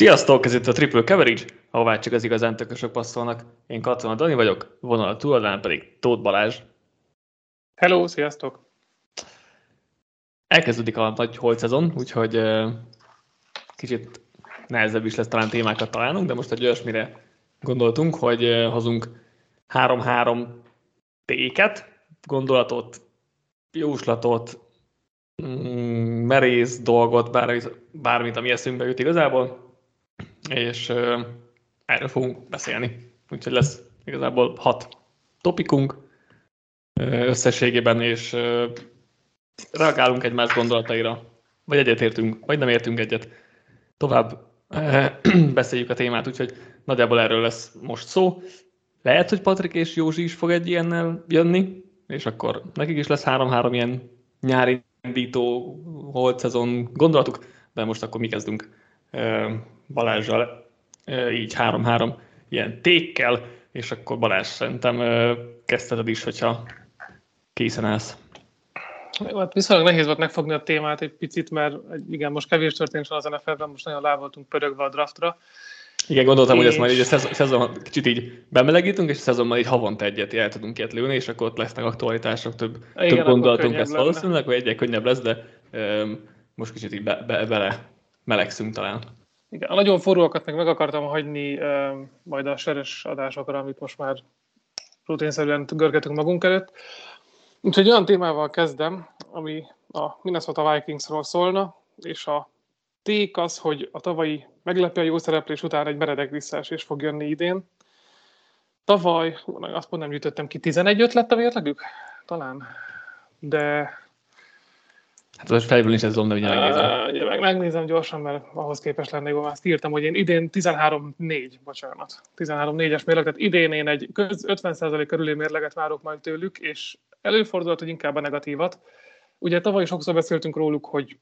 Sziasztok, ez itt a Triple Coverage, ahová csak az igazán tökösök passzolnak. Én Katona Dani vagyok, vonal túladán pedig Tóth Balázs. Hello, sziasztok! Elkezdődik a nagy holt szezon, úgyhogy uh, kicsit nehezebb is lesz talán témákat találnunk, de most egy olyasmire gondoltunk, hogy uh, hozunk három-három téket, gondolatot, jóslatot, mm, merész dolgot, bármit, bármit, ami eszünkbe jut igazából, és uh, erről fogunk beszélni. Úgyhogy lesz igazából hat topikunk uh, összességében, és uh, reagálunk egymás gondolataira, vagy egyetértünk, vagy nem értünk egyet. Tovább beszéljük a témát, úgyhogy nagyjából erről lesz most szó. Lehet, hogy Patrik és Józsi is fog egy ilyennel jönni, és akkor nekik is lesz három-három ilyen nyári indító holt szezon gondolatuk, de most akkor mi kezdünk Balázsral így három-három ilyen tékkel, és akkor Balázs szerintem kezdheted is, hogyha készen állsz. Hát viszonylag nehéz volt megfogni a témát egy picit, mert igen, most kevés történt az NFL-ben, most nagyon lá voltunk pörögve a draftra. Igen, gondoltam, és... hogy ezt majd így a szezon, szezon, kicsit így bemelegítünk, és a szezonban így havonta egyet el tudunk ilyet lőni, és akkor ott lesznek aktualitások, több, igen, több gondolatunk lesz valószínűleg, hogy egyek könnyebb lesz, de um, most kicsit így be, be, bele melegszünk talán. Igen, a nagyon forróakat meg meg akartam hagyni uh, majd a seres adásokra, amit most már rutinszerűen görgetünk magunk előtt. Úgyhogy olyan témával kezdem, ami a Minnesota Vikingsról szólna, és a ték az, hogy a tavalyi meglepő jó szereplés után egy meredek visszaesés fog jönni idén. Tavaly, azt pont nem gyűjtöttem ki, 11 lett a vérlegük? Talán. De Hát most fejből is ez zomna, hogy megnézem. meg, megnézem gyorsan, mert ahhoz képes lenne jó. Azt írtam, hogy én idén 13-4, bocsánat. 13-4-es mérleg, tehát idén én egy 50% körüli mérleget várok majd tőlük, és előfordulhat, hogy inkább a negatívat. Ugye tavaly sokszor beszéltünk róluk, hogy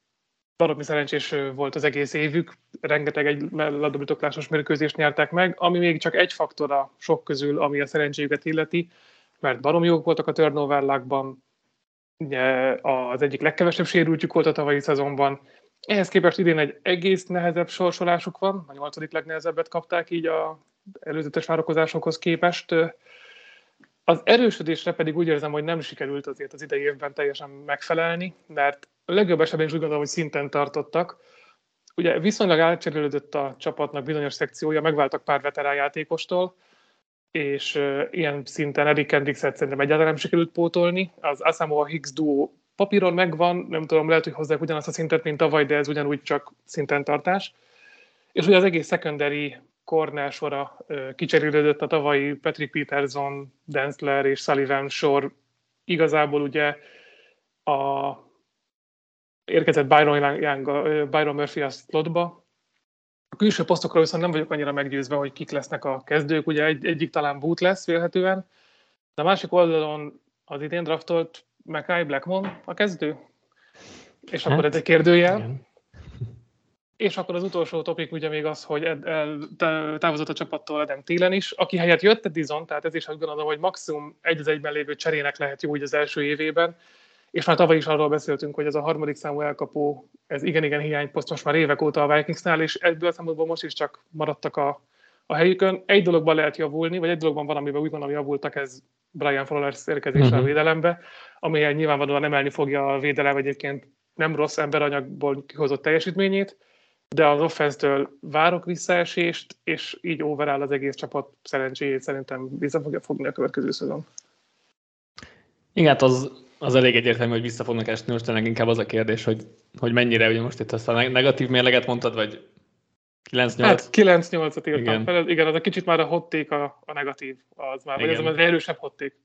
baromi szerencsés volt az egész évük, rengeteg egy labdabirtoklásos mérkőzést nyertek meg, ami még csak egy faktor a sok közül, ami a szerencséjüket illeti, mert baromi jók voltak a turnover lágban, ugye az egyik legkevesebb sérültjük volt a tavalyi szezonban. Ehhez képest idén egy egész nehezebb sorsolásuk van, a nyolcadik legnehezebbet kapták így a előzetes várakozásokhoz képest. Az erősödésre pedig úgy érzem, hogy nem sikerült azért az idei évben teljesen megfelelni, mert a legjobb esetben is úgy gondolom, hogy szinten tartottak. Ugye viszonylag átcserélődött a csapatnak bizonyos szekciója, megváltak pár veterán játékostól, és ilyen szinten Eric Hendrixet szerintem egyáltalán nem sikerült pótolni. Az Asamoah Higgs duo papíron megvan, nem tudom, lehet, hogy hozzák ugyanazt a szintet, mint tavaly, de ez ugyanúgy csak szinten tartás. És ugye az egész secondary corner sora uh, kicserélődött a tavalyi Patrick Peterson, Densler és Sullivan sor. Igazából ugye a érkezett Byron, Young, Byron Murphy a slotba, a külső posztokról viszont nem vagyok annyira meggyőzve, hogy kik lesznek a kezdők. Ugye egy, egyik talán boot lesz vélhetően, de a másik oldalon az idén draftolt Mackay Blackmon a kezdő. És hát, akkor ez egy kérdőjel. Igen. És akkor az utolsó topik ugye még az, hogy ed, el, távozott a csapattól Adam Thielen is, aki helyett jött Edison, tehát ez is azt gondolom, hogy maximum egy az egyben lévő cserének lehet jó úgy az első évében, és már tavaly is arról beszéltünk, hogy ez a harmadik számú elkapó, ez igen-igen hiányposzt most már évek óta a Vikingsnál, és ebből a szempontból most is csak maradtak a, a helyükön. Egy dologban lehet javulni, vagy egy dologban van, amiben úgy gondolom javultak, ez Brian Flores érkezése uh-huh. a mhm. védelembe, amilyen nyilvánvalóan emelni fogja a védelem egyébként nem rossz emberanyagból kihozott teljesítményét, de az offense várok visszaesést, és így overall az egész csapat szerencséjét szerintem vissza fogja fogni a következő szezon. Igen, hát az az elég egyértelmű, hogy vissza fognak esni, most tényleg inkább az a kérdés, hogy, hogy mennyire, ugye most itt azt a negatív mérleget mondtad, vagy 9-8? Hát 9-8-at írtam igen. fel, igen, az a kicsit már a hotték a, a negatív, az már, igen. vagy az az erősebb hotték.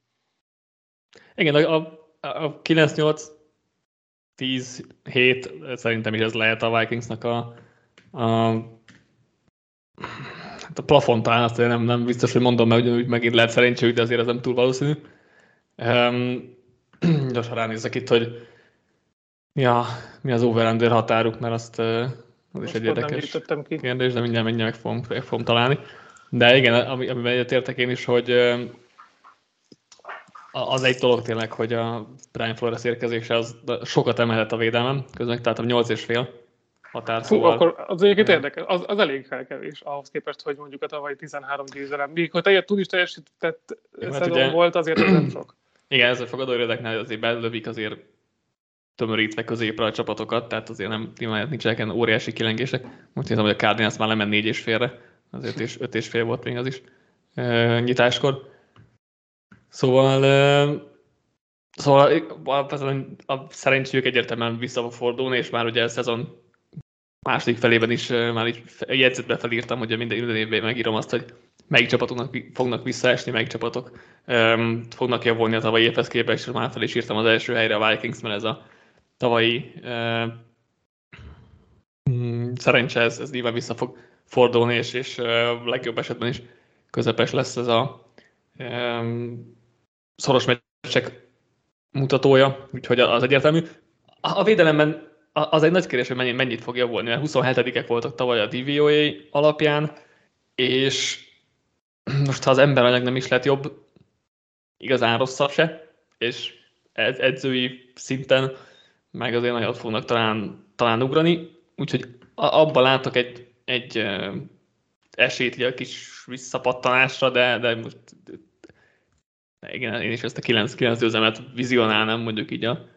Igen, a, a, a 9-8 10-7 szerintem is ez lehet a Vikingsnak a, a hát a plafon talán, azt nem, nem biztos, hogy mondom, mert megint lehet szerencséjük, de azért ez nem túl valószínű. Um, gyorsan ránézek itt, hogy mi, a, mi az over határuk, mert azt az Most is egy érdekes ki. kérdés, de mindjárt mindjárt meg fogom, meg fogom találni. De igen, ami, amiben egyetértek én is, hogy az egy dolog tényleg, hogy a Brian Flores érkezése az sokat emelhet a védelmem, közben tehát a 8 és fél. határ. Fú, Szóval, akkor az egyébként érdekes, az, az elég felkevés ahhoz képest, hogy mondjuk a tavalyi 13 győzelem. Míg hogy teljes, túl is teljesített Jó, hát szezon ugye- volt, azért ez nem sok. Igen, ez a fogadóirodeknál azért belövik azért tömörítve középre a csapatokat, tehát azért nem, nyilván nincsenek ilyen óriási kilengések. Most hiszem, hogy a Cardinals már lement négy és félre, az öt és, öt és fél volt még az is e, nyitáskor. Szóval, e, szóval a, a, szerencséjük egyértelműen vissza fog fordulni, és már ugye a szezon második felében is már így jegyzetbe felírtam, hogy minden, minden évben megírom azt, hogy melyik csapatoknak fognak visszaesni, melyik csapatok um, fognak javulni a tavalyi évhez képest, már fel is írtam az első helyre a Vikings, mert ez a tavalyi uh, szerencse, ez, ez nyilván vissza fog fordulni, és, és uh, legjobb esetben is közepes lesz ez a um, szoros meccsek mutatója, úgyhogy az egyértelmű. A, védelemben az egy nagy kérdés, hogy mennyi, mennyit fog javulni, mert 27-ek voltak tavaly a DVOA alapján, és most ha az emberanyag nem is lett jobb, igazán rosszabb se, és ed- edzői szinten meg azért nagyot fognak talán, talán ugrani, úgyhogy abban látok egy, egy esélyt így a kis visszapattanásra, de, de most igen, én is ezt a 9, 9 győzelmet vizionálnám mondjuk így a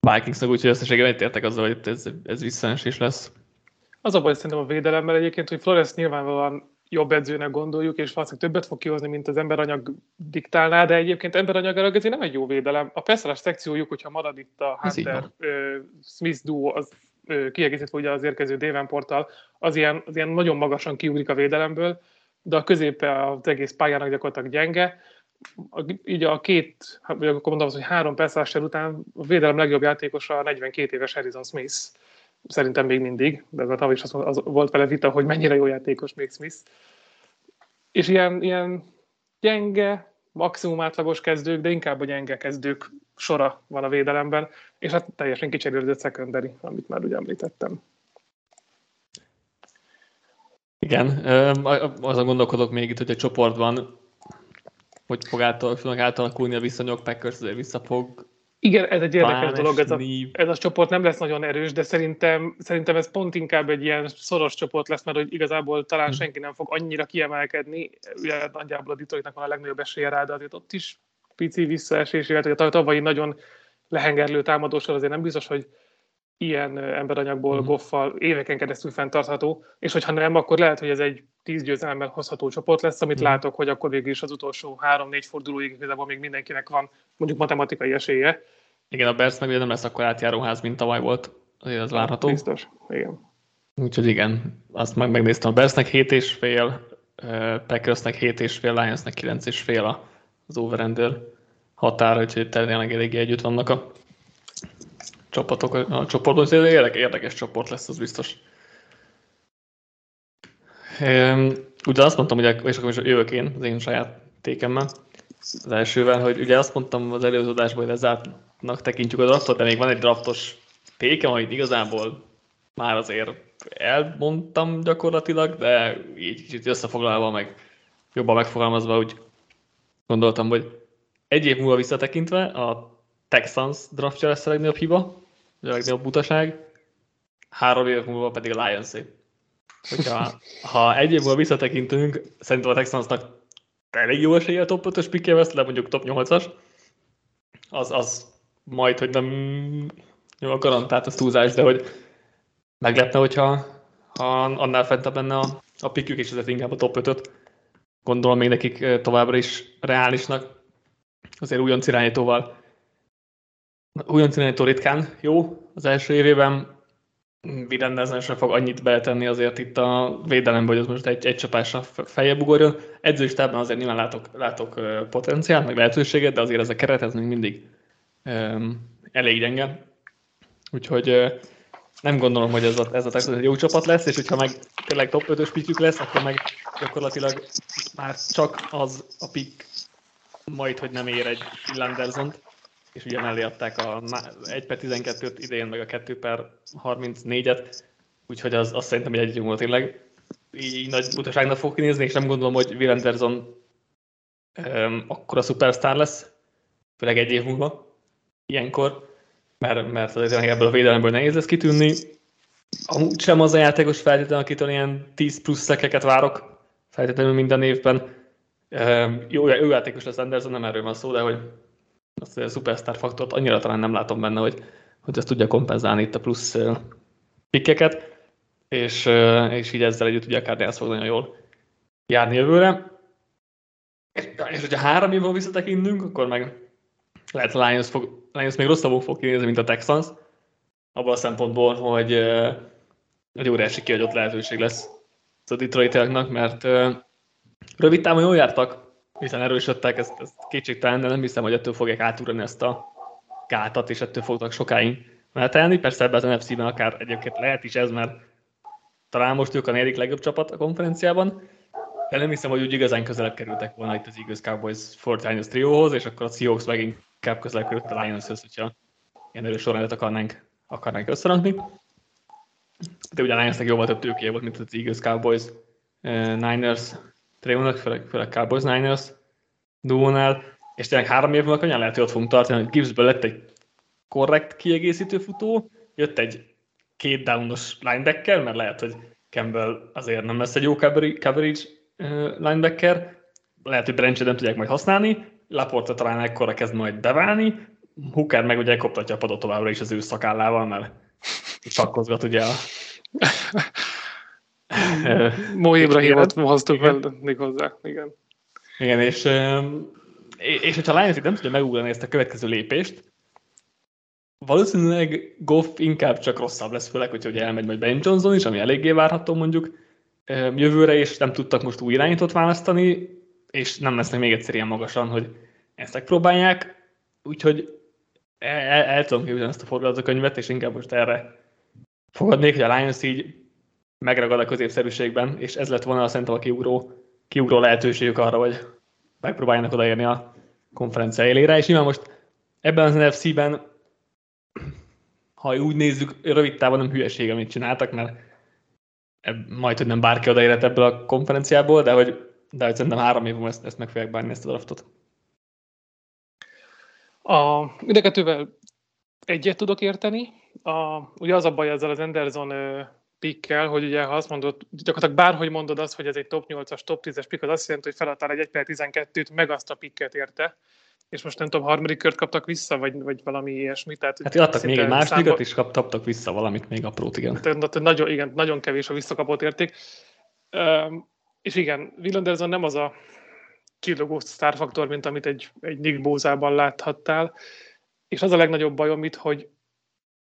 Vikingsnak, úgyhogy összességében egyetértek azzal, hogy ez, ez visszaesés lesz. Az a baj szerintem a védelemmel egyébként, hogy Flores nyilvánvalóan jobb edzőnek gondoljuk, és valószínűleg többet fog kihozni, mint az emberanyag diktálná, de egyébként emberanyagilag ezért nem egy jó védelem. A passzolás szekciójuk, hogyha marad itt a Hunter Smith duo, az kiegészítve ugye az érkező Davenporttal, az ilyen, az ilyen nagyon magasan kiugrik a védelemből, de a középe az egész pályának gyakorlatilag gyenge. A, így a két, vagy akkor mondom, azt, hogy három passzolás után a védelem legjobb játékosa a 42 éves Harrison Smith szerintem még mindig, de az a tavaly is az, az volt vele vita, hogy mennyire jó játékos még Smith. És ilyen, ilyen gyenge, maximum átlagos kezdők, de inkább a gyenge kezdők sora van a védelemben, és hát teljesen kicserélődött secondary, amit már ugye említettem. Igen, azon gondolkodok még itt, hogy a csoportban hogy fog átal, fognak átalakulni a viszonyok, Packers vissza fog Igen, ez egy érdekes dolog, ez a, ez a csoport nem lesz nagyon erős, de szerintem, szerintem ez pont inkább egy ilyen szoros csoport lesz, mert hogy igazából talán Mhm. senki nem fog annyira kiemelkedni. Ugye nagyjából a Detroitnak van a legnagyobb esélye rá, de azért ott is pici visszaesés, illetve a tavalyi nagyon lehengerlő támadósor azért nem biztos, hogy ilyen emberanyagból Mhm. mm. goffal éveken keresztül fenntartható, és hogyha nem, akkor lehet, hogy ez egy tíz győzelemmel hozható csoport lesz, amit mm. látok, hogy akkor végül is az utolsó három-négy fordulóig igazából még mindenkinek van mondjuk matematikai esélye. Igen, a Bears meg nem lesz akkor átjáróház, mint tavaly volt. Azért az várható. Biztos, igen. Úgyhogy igen, azt meg megnéztem. A Bearsnek 7 és fél, Packersnek 7 és fél, Lionsnek 9 és fél a- az over határa, úgyhogy tényleg eléggé együtt vannak a csapatok a csoportban. Ez egy érdekes, csoport lesz, az biztos. Ugye azt mondtam, hogy és akkor most jövök én az én saját tékemmel, az elsővel, hogy ugye azt mondtam az előző adásban, hogy lezártnak tekintjük a draftot, de még van egy draftos tékem, amit igazából már azért elmondtam gyakorlatilag, de így kicsit összefoglalva, meg jobban megfogalmazva, úgy gondoltam, hogy egy év múlva visszatekintve a Texans draftja lesz a legnagyobb hiba, a legnagyobb butaság, három év múlva pedig a lions -é. Hogyha ha egy év múlva visszatekintünk, szerintem a Texansnak elég jó esélye a top 5-ös pikje vesz, le mondjuk top 8-as, az, az majd, hogy nem jó, a garantált az túlzás, de hogy meglepne, hogyha ha annál fentebb lenne a, a pikjük, és ezért inkább a top 5-öt. Gondolom még nekik eh, továbbra is reálisnak. Azért újonc irányítóval. Újonc irányító ritkán jó az első évében. Virendezen sem fog annyit beletenni azért itt a védelembe, hogy az most egy, egy csapásra feljebb ugorjon. Edzőistában azért nyilván látok, látok potenciált, meg lehetőséget, de azért ez a keret ez még mindig um, elég gyenge. Úgyhogy nem gondolom, hogy ez a, ez a Texas egy jó csapat lesz, és hogyha meg tényleg top 5-ös pikjük lesz, akkor meg gyakorlatilag már csak az a pick majd, hogy nem ér egy Landersont, és ugye mellé adták a 1 per 12-t idén, meg a 2 per 34-et, úgyhogy az, azt szerintem egy egy volt tényleg így, így nagy butaságnak fog kinézni, és nem gondolom, hogy Will Anderson um, akkora szupersztár lesz, főleg egy év múlva, ilyenkor, mert, mert azért ebből a védelemből nehéz lesz kitűnni. amúgy sem az a játékos feltétlenül, akitől ilyen 10 plusz szekeket várok feltétlenül minden évben. Jó, jó játékos lesz Anderson, nem erről van szó, de hogy azt a superstar faktort annyira talán nem látom benne, hogy, hogy ezt tudja kompenzálni itt a plusz pikkeket, és, és így ezzel együtt ugye a Cardinals fog nagyon jól járni jövőre. És hogyha három évvel visszatekintünk, akkor meg lehet a Lions, fog, Lions még rosszabbul fog kinézni, mint a Texans, abban a szempontból, hogy, hogy óriási kiadott lehetőség lesz a Detroiteknak, mert rövid távon jól jártak, hiszen erősödtek, ezt, ezt kétségtelen, de nem hiszem, hogy ettől fogják átugrani ezt a gátat, és ettől fognak sokáig menetelni. Persze ebben az NFC-ben akár egyébként lehet is ez, mert talán most ők a negyedik legjobb csapat a konferenciában, de nem hiszem, hogy úgy igazán közelebb kerültek volna itt az Eagles Cowboys 49ers trióhoz, és akkor a Seahawks meg inkább közelebb került a Lionshoz, hogyha ilyen erős sorrendet akarnánk, akarnánk összerakni. De ugye a Lionsnek jóval több tőkéje volt, mint az Eagles Cowboys uh, Niners triónak, főleg, főleg Cowboys Niners duónál, és tényleg három év múlva könnyen lehet, hogy ott fogunk tartani, hogy Gibbsből lett egy korrekt kiegészítő futó, jött egy két downos linebacker, mert lehet, hogy Campbell azért nem lesz egy jó coverage linebacker, lehet, hogy Brenchet nem tudják majd használni, Laporta talán ekkora kezd majd beválni, Hooker meg ugye koptatja a padot továbbra is az ő szakállával, mert sakkozgat ugye a... Mo Ibrahimot hoztuk fel hozzá, igen. Igen, és, és hogyha Lions nem tudja megugrani ezt a következő lépést, valószínűleg Goff inkább csak rosszabb lesz, főleg, hogyha elmegy majd Ben Johnson is, ami eléggé várható mondjuk jövőre, és nem tudtak most új irányítót választani, és nem lesznek még egyszer ilyen magasan, hogy ezt megpróbálják, úgyhogy el, el, el tudom képzelni ezt a forgatókönyvet, és inkább most erre fogadnék, hogy a Lions így megragad a középszerűségben, és ez lett volna a szerintem a kiugró, kiugró lehetőségük arra, hogy megpróbáljanak odaérni a konferencia élére, és nyilván most ebben az NFC-ben, ha úgy nézzük, rövid távon nem hülyeség, amit csináltak, mert majd, hogy nem bárki odaérhet ebből a konferenciából, de hogy, de hogy szerintem három év ezt, ezt meg fogják bánni, ezt a draftot. A idegetővel egyet tudok érteni. A, ugye az a baj ezzel az Anderson pikkel, hogy ugye ha azt mondod, gyakorlatilag bárhogy mondod azt, hogy ez egy top 8-as, top 10-es pick, az azt jelenti, hogy feladtál egy 1 per 12-t, meg azt a pikket érte, és most nem tudom, harmadik kört kaptak vissza, vagy, vagy valami ilyesmi. Tehát hát adtak még egy másodikat, számba... és kaptak vissza valamit, még aprót, igen. Tehát, nagyon, igen, nagyon kevés a visszakapott érték. Um, és igen, Will Anderson nem az a csillogó sztárfaktor, mint amit egy, egy Nick Bózában láthattál. És az a legnagyobb bajom itt, hogy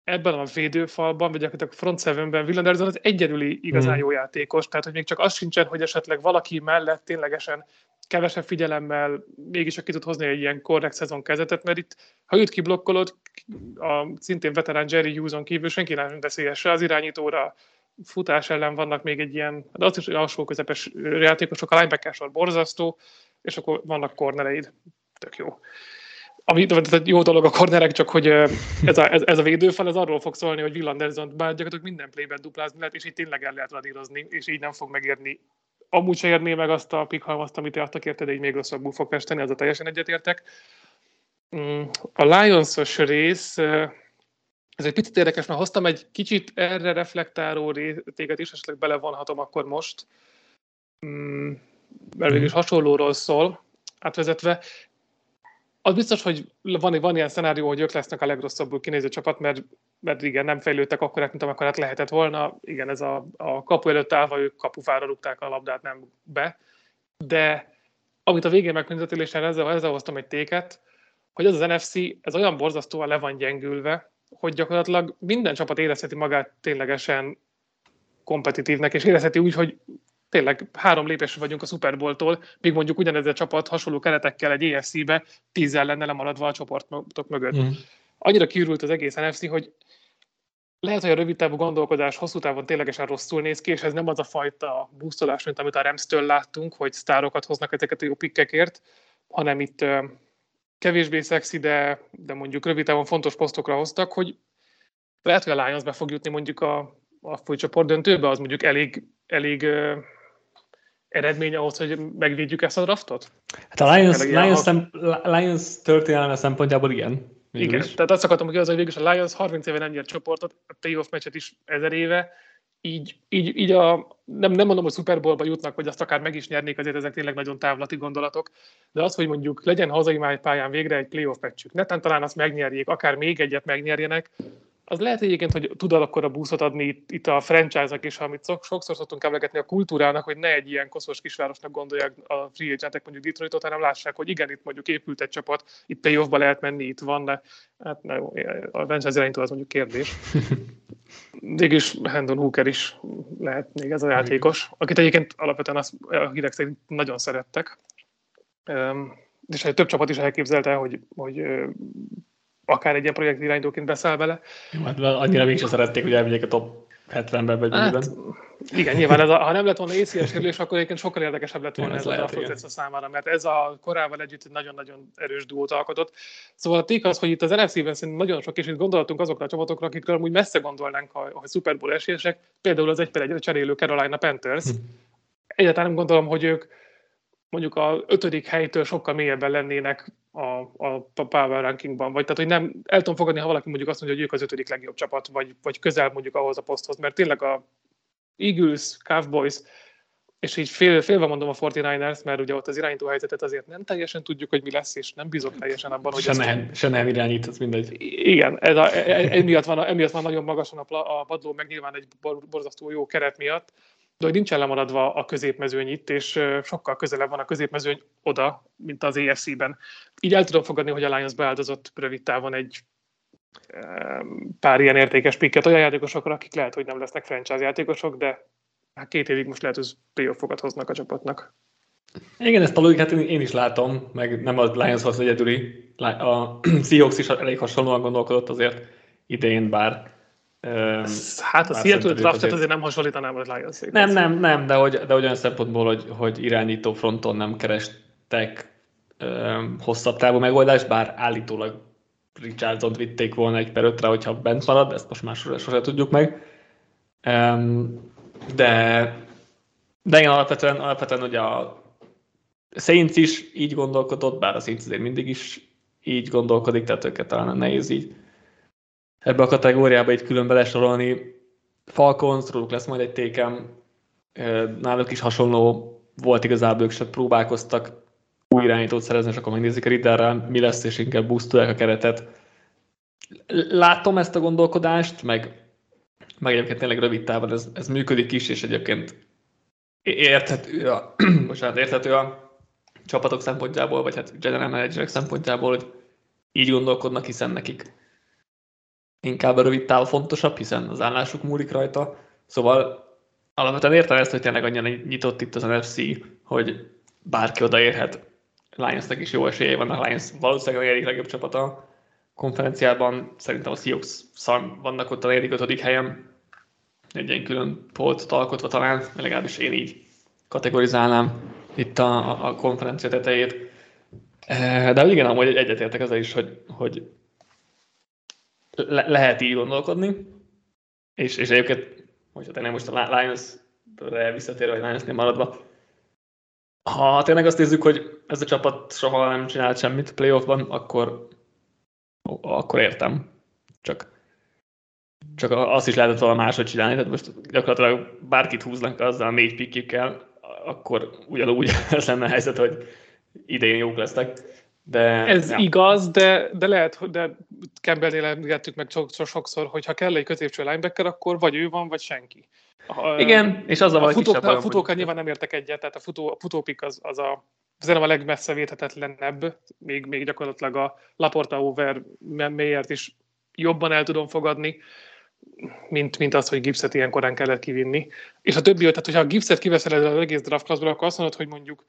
ebben a védőfalban, vagy a front sevenben Will Anderson az egyedüli igazán mm. jó játékos, tehát hogy még csak az sincsen, hogy esetleg valaki mellett ténylegesen kevesebb figyelemmel mégis ki tud hozni egy ilyen korrekt szezon kezetet, mert itt, ha őt kiblokkolod, a szintén veterán Jerry Hughes-on kívül senki nem veszélyes se az irányítóra, futás ellen vannak még egy ilyen, de azt is alsó közepes játékosok, a linebacker sor borzasztó, és akkor vannak kornereid, tök jó. Ami tehát jó dolog a kornerek, csak hogy ez a, ez, ez a védőfal, ez arról fog szólni, hogy Will Anderson bár gyakorlatilag minden playben duplázni lehet, és így tényleg el lehet radírozni, és így nem fog megérni amúgy se érné meg azt a pikhalmazt, amit adtak érte, de így még rosszabbul fog festeni, az a teljesen egyetértek. Mm, a Lions-os rész, ez egy picit érdekes, mert hoztam egy kicsit erre reflektáló rétéget is, esetleg belevonhatom akkor most, mm, mert végül is mhm. hasonlóról szól, átvezetve. Az biztos, hogy van, van ilyen szenárió, hogy ők lesznek a legrosszabbul kinéző csapat, mert, mert igen, nem fejlődtek akkor, mint amikor hát lehetett volna. Igen, ez a, a kapu előtt állva ők kapufára rúgták a labdát, nem be. De amit a végén megkönzetélésen ezzel, ezzel hoztam egy téket, hogy az az NFC, ez olyan borzasztóan le van gyengülve, hogy gyakorlatilag minden csapat érezheti magát ténylegesen kompetitívnek, és érezheti úgy, hogy tényleg három lépésre vagyunk a Super Bowl-tól, míg mondjuk ugyanez a csapat hasonló keretekkel egy EFC-be tízzel lenne lemaradva a csoportok mögött. Mm. Annyira kiürült az egész NFC, hogy lehet, hogy a rövid távú gondolkodás hosszú távon ténylegesen rosszul néz ki, és ez nem az a fajta buszolás, mint amit a Rams-től láttunk, hogy sztárokat hoznak ezeket a jó pikkekért, hanem itt kevésbé szexi, de, de mondjuk rövid távon fontos posztokra hoztak, hogy lehet, hogy a Lions be fog jutni mondjuk a, a főcsoport döntőbe, az mondjuk elég, elég eredmény ahhoz, hogy megvédjük ezt a draftot? Hát a Lions, Lions, szem, Lions történelme szempontjából igen. Igen, is. tehát azt akartam, hogy az, hogy végül a Lions 30 éve nem nyert csoportot, a playoff meccset is ezer éve, így, így, így a, nem, nem mondom, hogy Super Bowlba jutnak, vagy azt akár meg is nyernék, azért ezek tényleg nagyon távlati gondolatok, de az, hogy mondjuk legyen hazai pályán végre egy playoff meccsük, netán talán azt megnyerjék, akár még egyet megnyerjenek, az lehet egyébként, hogy tud akkor a buszot adni itt, itt a franchise-nak is, amit sokszor szoktunk emlegetni a kultúrának, hogy ne egy ilyen koszos kisvárosnak gondolják a free agentek mondjuk Detroitot, hanem lássák, hogy igen, itt mondjuk épült egy csapat, itt playoffba lehet menni, itt van, de hát na jó, a franchise irányító az mondjuk kérdés. Mégis Hendon Hooker is lehet még ez a játékos, akit egyébként alapvetően az, a hírek szerint nagyon szerettek. És egy több csapat is elképzelte, hogy, hogy akár egy ilyen projekt irányítóként beszáll bele. Jó, hát annyira mégsem szerették, hogy elvigyék a top 70-ben vagy hát, Igen, nyilván ez a, ha nem lett volna ACL sérülés, akkor egyébként sokkal érdekesebb lett volna ez, ez a draft a számára, mert ez a korával együtt egy nagyon-nagyon erős duót alkotott. Szóval a ték az, hogy itt az NFC-ben szerintem nagyon sok, és itt gondolatunk azokra a csapatokra, akikről amúgy messze gondolnánk, hogy Super Bowl esélyesek, például az egy per egyre cserélő Carolina Panthers. Hm. Egyáltalán nem gondolom, hogy ők mondjuk a ötödik helytől sokkal mélyebben lennének a, a, Power rankingban, vagy tehát, hogy nem, el tudom fogadni, ha valaki mondjuk azt mondja, hogy ők az ötödik legjobb csapat, vagy, vagy közel mondjuk ahhoz a poszthoz, mert tényleg a Eagles, Cowboys, és így fél, félve mondom a 49ers, mert ugye ott az irányító helyzetet azért nem teljesen tudjuk, hogy mi lesz, és nem bízok teljesen abban, hogy... Se, nem, se nem irányít, ez mindegy. Igen, ez a, e- e- emiatt, van, emiatt van nagyon magasan a, a padló, meg nyilván egy borzasztó jó keret miatt, de hogy nincsen lemaradva a középmezőny itt, és sokkal közelebb van a középmezőny oda, mint az EFC-ben. Így el tudom fogadni, hogy a Lions beáldozott rövid távon egy pár ilyen értékes pikket olyan játékosokra, akik lehet, hogy nem lesznek franchise játékosok, de hát két évig most lehet, hogy playoffokat hoznak a csapatnak. Igen, ezt a logikát én is látom, meg nem a Lions az egyedüli. A Seahawks is elég hasonlóan gondolkodott azért idején, bár Hát a Seattle draftet azért... azért nem hasonlítanám a lions Nem, nem, nem, de hogy, de olyan szempontból, hogy, hogy irányító fronton nem kerestek hosszabb távú megoldást, bár állítólag richardson vitték volna egy per ötre, hogyha bent marad, ezt most már sosem tudjuk meg. De, de igen, alapvetően, alapvetően ugye a Saints is így gondolkodott, bár a Saints azért mindig is így gondolkodik, tehát őket talán nehéz így ebbe a kategóriába itt külön belesorolni. Falcons, róluk lesz majd egy tékem, náluk is hasonló volt igazából, ők sem próbálkoztak új irányítót szerezni, és akkor megnézik a Ridderrel, mi lesz, és inkább boostolják a keretet. Látom ezt a gondolkodást, meg, meg egyébként tényleg rövid távon ez, ez működik is, és egyébként érthető a, bocsánat, érthető a csapatok szempontjából, vagy hát general managerek szempontjából, hogy így gondolkodnak, hiszen nekik inkább a rövid táv fontosabb, hiszen az állásuk múlik rajta. Szóval alapvetően értem ezt, hogy tényleg annyira nyitott itt az NFC, hogy bárki odaérhet. Lionsnek is jó esélye vannak, Lions valószínűleg a egyik legjobb csapata a konferenciában. Szerintem a Seahawks vannak ott a negyedik, ötödik helyen. Egy ilyen külön polt alkotva talán, legalábbis én így kategorizálnám itt a, a konferencia tetejét. Eh, de igen, amúgy egyetértek ezzel is, hogy, hogy le- lehet így gondolkodni, és, és egyébként, hogyha tényleg most a Lions-re visszatérve, vagy Lions-nél maradva, ha tényleg azt nézzük, hogy ez a csapat soha nem csinált semmit playoffban, akkor, akkor értem. Csak, csak azt is lehetett volna máshogy csinálni, tehát most gyakorlatilag bárkit húznak azzal a négy pikkikkel, akkor ugyanúgy ez lenne a helyzet, hogy idején jók lesznek. De, Ez ja. igaz, de, de lehet, de Campbellnél említettük meg sokszor, hogy ha kell egy középső linebacker, akkor vagy ő van, vagy senki. A, Igen, és az a, a futók, a futókkal nyilván nem értek egyet, tehát a, futó, a futópik az, az a az nem a legmessze védhetetlenebb, még, még gyakorlatilag a Laporta over mélyért is jobban el tudom fogadni, mint, mint az, hogy Gipset ilyen korán kellett kivinni. És a többi, tehát hogyha a Gipset kiveszel az egész draft classból, akkor azt mondod, hogy mondjuk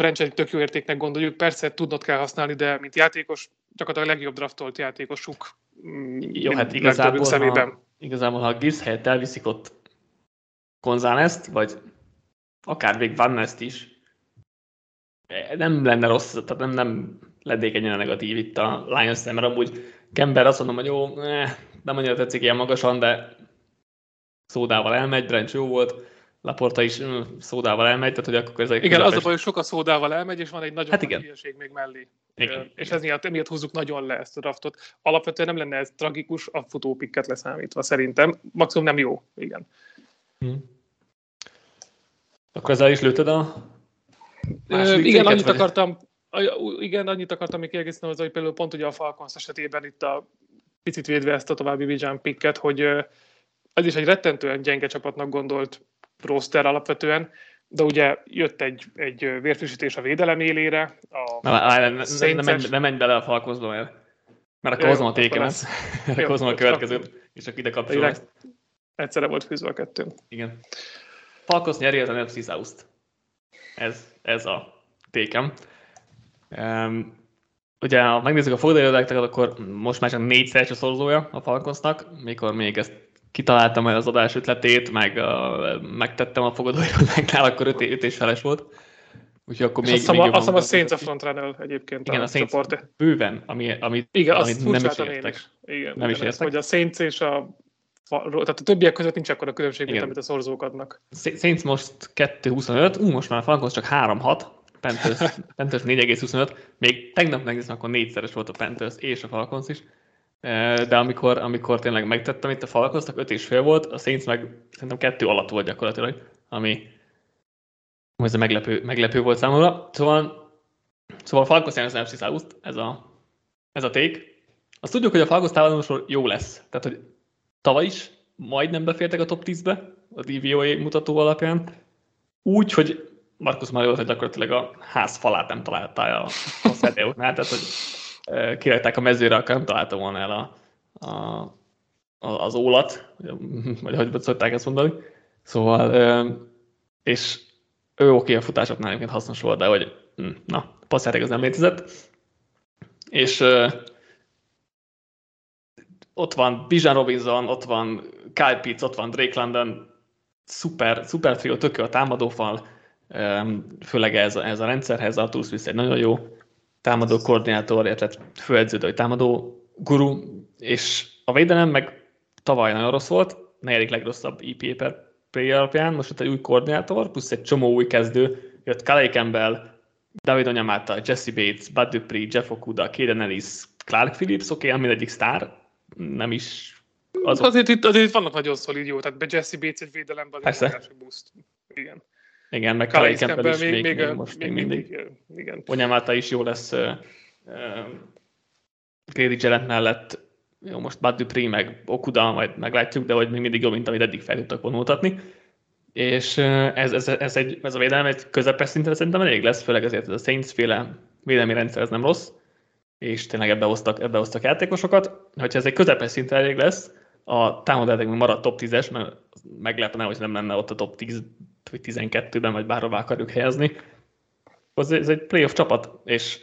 franchise tök jó értéknek gondoljuk, persze tudnod kell használni, de mint játékos, csak a legjobb draftolt játékosuk mm, jó, hát igazából, szemében. Ha, igazából, ha a Gibbs helyett elviszik ott González-t, vagy akár még Van Nest is, nem lenne rossz, tehát nem, nem lennék ennyire negatív itt a lions mert amúgy Kember azt mondom, hogy jó, eh, nem annyira tetszik ilyen magasan, de szódával elmegy, Drench jó volt, Laporta is mm, szódával elmegy, tehát hogy akkor ez egy Igen, közepes... az a baj, hogy sok a szódával elmegy, és van egy nagyon hát igen. hülyeség még mellé. Igen. És ez miatt, miatt húzzuk nagyon le ezt a draftot. Alapvetően nem lenne ez tragikus a futópikket leszámítva, szerintem. Maximum nem jó, igen. Hmm. Akkor ezzel is lőtted a Ö, igen, annyit vagy? akartam, igen, annyit akartam még kiegészíteni hogy például pont ugye a Falcons esetében itt a picit védve ezt a további Bijan picket, hogy ez is egy rettentően gyenge csapatnak gondolt roster alapvetően, de ugye jött egy, egy vérfrissítés a védelem élére. A na, ne, ne, ne, menj, ne menj bele a falkozba, mert, mert akkor hozom a tékemet, akkor hozom a következőt, és akkor ide kapcsolom. Egyszerre volt fűzve a kettő. Igen. Falkosz nyeri az NFC South-t. Ez, ez a tékem. Um, ugye, ha megnézzük a fogadóirodákat, akkor most már csak négyszer a szorzója a Falconsnak, mikor még ezt kitaláltam el az adás ötletét, meg uh, megtettem a fogadóirodáknál, akkor öt, öt és feles volt. Úgyhogy akkor még, azt még azt hiszem a Saints a frontrunner egyébként igen, a, a Saints csoport. bőven, ami, ami, igen, amit nem is értek. Is. Igen, nem is értek. Hogy a Saints és a tehát a többiek között nincs akkor a különbség, mint amit a szorzók adnak. Saints most 2.25, ú, most már a Falcons csak 3.6, Panthers, Panthers 4,25, még tegnap megnéztem, akkor négyszeres volt a Panthers és a Falcons is, de amikor, amikor tényleg megtettem itt a Falconsnak, 5 és fél volt, a Saints meg szerintem kettő alatt volt gyakorlatilag, ami ez meglepő, meglepő volt számomra. Szóval, szóval a Falcons az NFC South, ez a, ez a take. Azt tudjuk, hogy a Falcons támadásról jó lesz. Tehát, hogy tavaly is majdnem befértek a top 10-be, a DVOA mutató alapján. Úgy, hogy Markus Mariota gyakorlatilag a ház falát nem találta a, a tehát hogy kirakták a mezőre, akkor nem találta volna el a, a, a, az ólat, vagy hogy szokták ezt mondani. Szóval, és ő oké, a futásoknál egyébként hasznos volt, de hogy hm, na, passzjáték az nem létezett. És ott van Bijan Robinson, ott van Kyle Pitts, ott van Drake London, szuper, szuper trio, tök a támadófal, főleg ez a, ez a rendszerhez, Artur Smith egy nagyon jó támadó koordinátor, illetve főedződő, hogy támadó guru, és a védelem meg tavaly nagyon rossz volt, negyedik legrosszabb EPA per play alapján, most ott egy új koordinátor, plusz egy csomó új kezdő, jött Kalei Campbell, David Onyamata, Jesse Bates, Bud Dupree, Jeff Okuda, Kaden Ellis, Clark Phillips, oké, okay, mindegyik sztár, nem is azok. Azért itt, azért itt vannak nagyon szolid jó, tehát Jesse Bates egy védelemben egy boost. Igen. Igen, meg Kalei Campbell is még, még, még, most még, még mindig. Igen. Onyamata is jó lesz uh, uh, Grady Jarrett mellett. Jó, most Bud Dupree meg Okuda, majd meglátjuk, de hogy még mindig jobb, mint amit eddig fel tudtak vonultatni. És uh, ez, ez, ez, egy, ez a védelem egy közepes szinten szerintem elég lesz, főleg ezért ez a Saints féle védelmi rendszer ez nem rossz és tényleg ebbe hoztak, ebbe hoztak játékosokat. Hogyha ez egy közepes szinten elég lesz, a támadások még marad top 10-es, mert meglepne, hogy nem lenne ott a top 10 vagy 12-ben, vagy bárhová akarjuk helyezni. Az, ez egy playoff csapat, és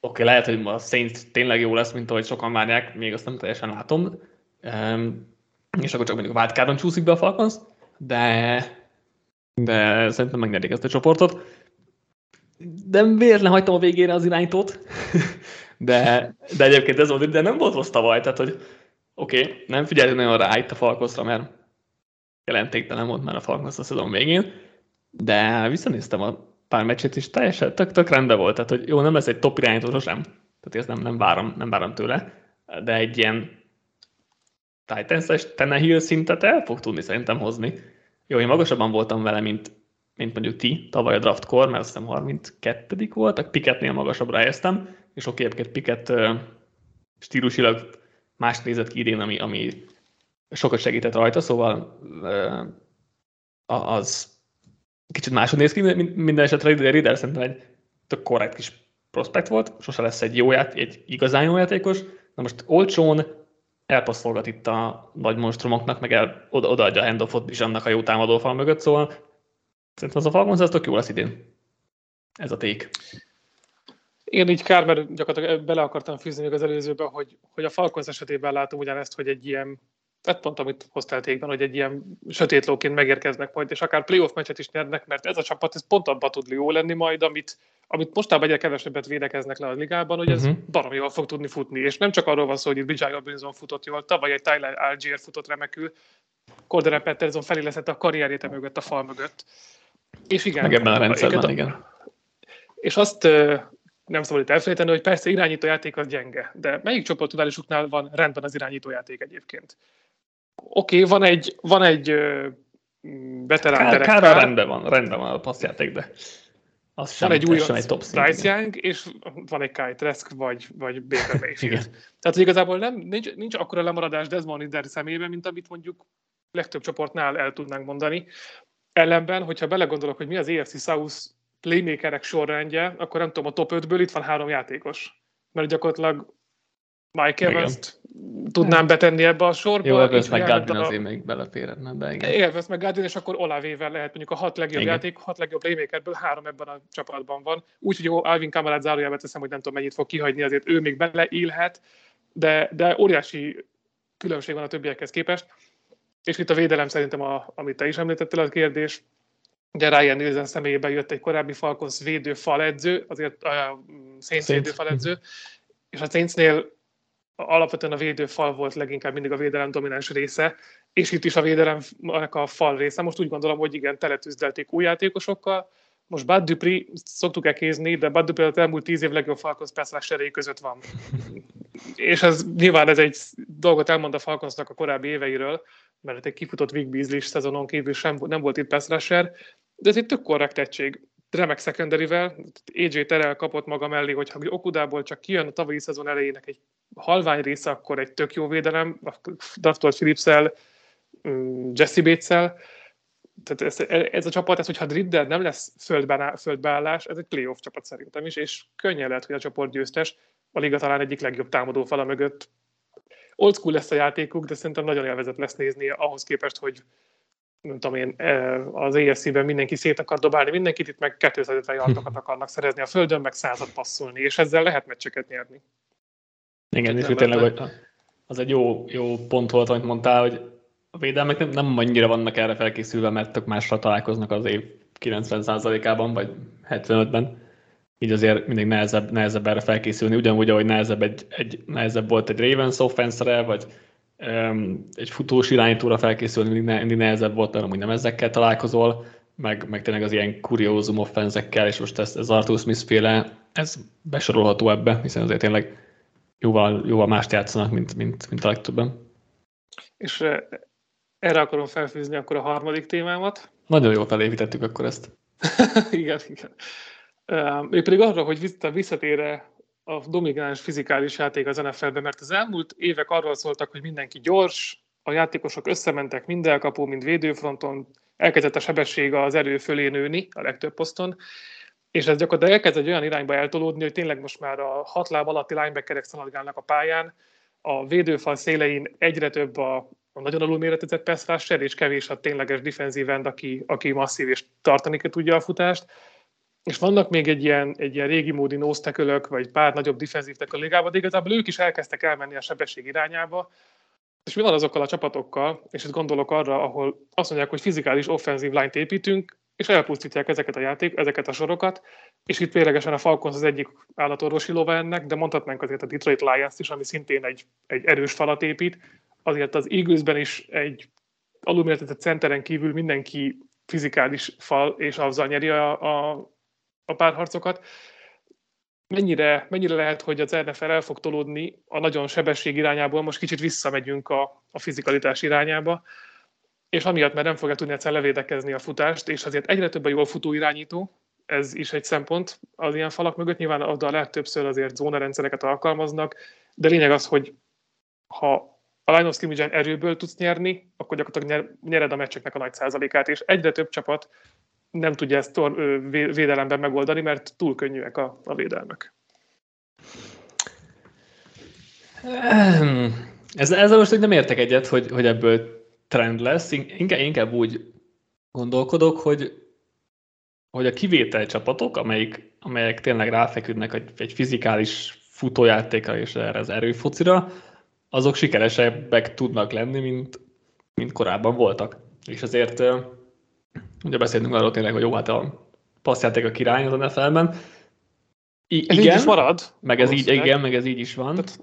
oké, okay, lehet, hogy a Saints tényleg jó lesz, mint ahogy sokan várják, még azt nem teljesen látom, um, és akkor csak mondjuk wildcardon csúszik be a Falcons, de, de szerintem megnyerik ezt a csoportot de véletlen hagytam a végére az irányítót, de, de egyébként ez volt, de nem volt rossz tavaly, tehát hogy oké, okay, nem figyeltem nagyon rá itt a Falkoszra, mert jelentéktelen volt már a Falkosz a szezon végén, de visszanéztem a pár meccset, és teljesen tök, tök rendben volt, tehát hogy jó, nem lesz egy top irányító sosem, tehát ezt nem, nem, várom, nem várom tőle, de egy ilyen Titans-es Tenehill szintet el fog tudni szerintem hozni. Jó, én magasabban voltam vele, mint, mint mondjuk ti tavaly a draftkor, mert azt hiszem 32 volt, a Piketnél magasabbra helyeztem, és oké, egyébként Piket stílusilag más nézett ki idén, ami, ami sokat segített rajta, szóval az kicsit máshogy néz ki, minden esetre Riddler szerintem egy tök korrekt kis prospekt volt, sose lesz egy jó ját, egy igazán jó játékos, na most olcsón elpasszolgat itt a nagy monstrumoknak, meg el, oda, odaadja a handoffot Bizsannak a jó támadófal mögött, szóval Szerintem az a Falcons az tök jó lesz idén. Ez a ték. Igen, így kár, mert gyakorlatilag bele akartam fűzni még az előzőbe, hogy, hogy a Falcons esetében látom ugyanezt, hogy egy ilyen, tehát pont amit hoztál tékben, hogy egy ilyen sötét lóként megérkeznek majd, és akár playoff meccset is nyernek, mert ez a csapat ez pont abban tud jó lenni majd, amit, amit mostában egyre kevesebbet védekeznek le a ligában, hogy ez uh-huh. baromi jól fog tudni futni. És nem csak arról van szó, hogy itt Bijay Robinson futott jól, tavaly egy Tyler Algier futott remekül, Cordero Patterson felé leszett a karrierjét mögött, a fal mögött. És igen. Meg ebben a rendszerben, igen. És azt nem szabad itt elfelejteni, hogy persze irányítójáték az gyenge, de melyik csoportudálásuknál van rendben az irányítójáték egyébként? Oké, okay, van egy, van egy veterán Kár, Kár rendben van, rendben van a passzjáték, de az sem, van egy új egy top Bryce Young, és van egy Kai Trask, vagy, vagy Baker Mayfield. Tehát hogy igazából nem, nincs, nincs akkora lemaradás Desmond Ridder szemében, mint amit mondjuk legtöbb csoportnál el tudnánk mondani. Ellenben, hogyha belegondolok, hogy mi az EFC South playmakerek sorrendje, akkor nem tudom, a top 5-ből itt van három játékos. Mert gyakorlatilag Mike Evans-t tudnám betenni ebbe a sorba. Jó, Evans meg Gardin azért még beleférhetne, de igen. Evans meg Gardin, és akkor Olavével lehet mondjuk a hat legjobb igen. játék, hat legjobb playmakerből három ebben a csapatban van. Úgyhogy Alvin Kamalát zárójelbe teszem, hogy nem tudom mennyit fog kihagyni, azért ő még beleélhet, de, de óriási különbség van a többiekhez képest. És itt a védelem szerintem, a, amit te is említettél a kérdés, Ugye Ryan Nielsen személyében jött egy korábbi Falcons védő faledző, azért a Saints védő faledző, és a Saintsnél alapvetően a védőfal volt leginkább mindig a védelem domináns része, és itt is a védelemnek a fal része. Most úgy gondolom, hogy igen, teletűzdelték új játékosokkal. Most Bud Dupri szoktuk elkézni, de Bud Dupri az elmúlt tíz év legjobb Falcons pass között van. és ez nyilván ez egy dolgot elmond a Falconsnak a korábbi éveiről, mert egy kifutott Vic Beasley szezonon kívül sem nem volt itt pass de ez egy tök korrekt egység. Remek secondary-vel, AJ Terrell kapott maga mellé, hogyha Okudából csak kijön a tavalyi szezon elejének egy halvány része, akkor egy tök jó védelem, draftolt phillips mm, Jesse bates tehát ez, ez, a csapat, ez, hogyha Driddel nem lesz földben, földbeállás, ez egy playoff csapat szerintem is, és könnyen lehet, hogy a csoport győztes, a liga talán egyik legjobb támadó fala mögött. Old school lesz a játékuk, de szerintem nagyon élvezett lesz nézni ahhoz képest, hogy nem tudom én, e, az ESC-ben mindenki szét akar dobálni mindenkit, itt meg 250 yardokat akarnak szerezni a földön, meg százat passzolni, és ezzel lehet meccseket nyerni. Igen, és tényleg, hogy az egy jó, jó pont volt, amit mondtál, hogy a védelmek nem, nem annyira vannak erre felkészülve, mert tök másra találkoznak az év 90%-ában, vagy 75-ben. Így azért mindig nehezebb, nehezebb erre felkészülni, ugyanúgy, ahogy nehezebb, egy, egy, nehezebb volt egy Ravens offense vagy um, egy futós irányítóra felkészülni, mindig, ne, mindig nehezebb volt, mert amúgy nem ezekkel találkozol, meg, meg tényleg az ilyen kuriózum offenzekkel, és most ez, ez Arthur Smith féle, ez besorolható ebbe, hiszen azért tényleg jóval, jóval mást játszanak, mint, mint, mint a legtöbben. És erre akarom felfűzni akkor a harmadik témámat. Nagyon jól felépítettük akkor ezt. igen, igen. Még pedig arra, hogy visszatér a domináns fizikális játék az NFL-ben, mert az elmúlt évek arról szóltak, hogy mindenki gyors, a játékosok összementek mind elkapó, mind védőfronton, elkezdett a sebessége az erő fölé nőni a legtöbb poszton, és ez gyakorlatilag elkezd egy olyan irányba eltolódni, hogy tényleg most már a hat láb alatti linebackerek szaladgálnak a pályán, a védőfal szélein egyre több a, a nagyon alulméretezett pass és kevés a tényleges defensív end, aki, aki masszív és tartani tudja a futást. És vannak még egy ilyen, egy ilyen régi módi nose vagy pár nagyobb defensív a ligában, de igazából ők is elkezdtek elmenni a sebesség irányába, és mi van azokkal a csapatokkal, és itt gondolok arra, ahol azt mondják, hogy fizikális offenzív line építünk, és elpusztítják ezeket a játék, ezeket a sorokat, és itt véglegesen a Falcons az egyik állatorvosi lova ennek, de mondhatnánk azért a Detroit Lions is, ami szintén egy, egy erős falat épít, azért az Eaglesben is egy alulméretezett centeren kívül mindenki fizikális fal, és azzal nyeri a, a, a párharcokat. Mennyire, mennyire lehet, hogy az NFL el fog tolódni a nagyon sebesség irányából, most kicsit visszamegyünk a, a fizikalitás irányába, és amiatt, mert nem fogja tudni egyszer levédekezni a futást, és azért egyre több a jól futó irányító, ez is egy szempont az ilyen falak mögött. Nyilván oda lehet többször azért zónarendszereket alkalmaznak, de lényeg az, hogy ha a line of erőből tudsz nyerni, akkor gyakorlatilag nyered a meccseknek a nagy százalékát, és egyre több csapat nem tudja ezt védelemben megoldani, mert túl könnyűek a, a védelmek. Ez, ezzel most nem értek egyet, hogy, hogy ebből trend lesz, inkább, inkább úgy gondolkodok, hogy, hogy a kivétel csapatok, amelyik, amelyek tényleg ráfeküdnek egy, egy fizikális futójátékra és erre az erőfocira, azok sikeresebbek tudnak lenni, mint, mint korábban voltak. És azért ugye beszélünk arról tényleg, hogy jó, hát a passzjáték a király az NFL-ben. I- ez igen, így is marad. Meg ez így, igen, meg ez így is van. Tehát,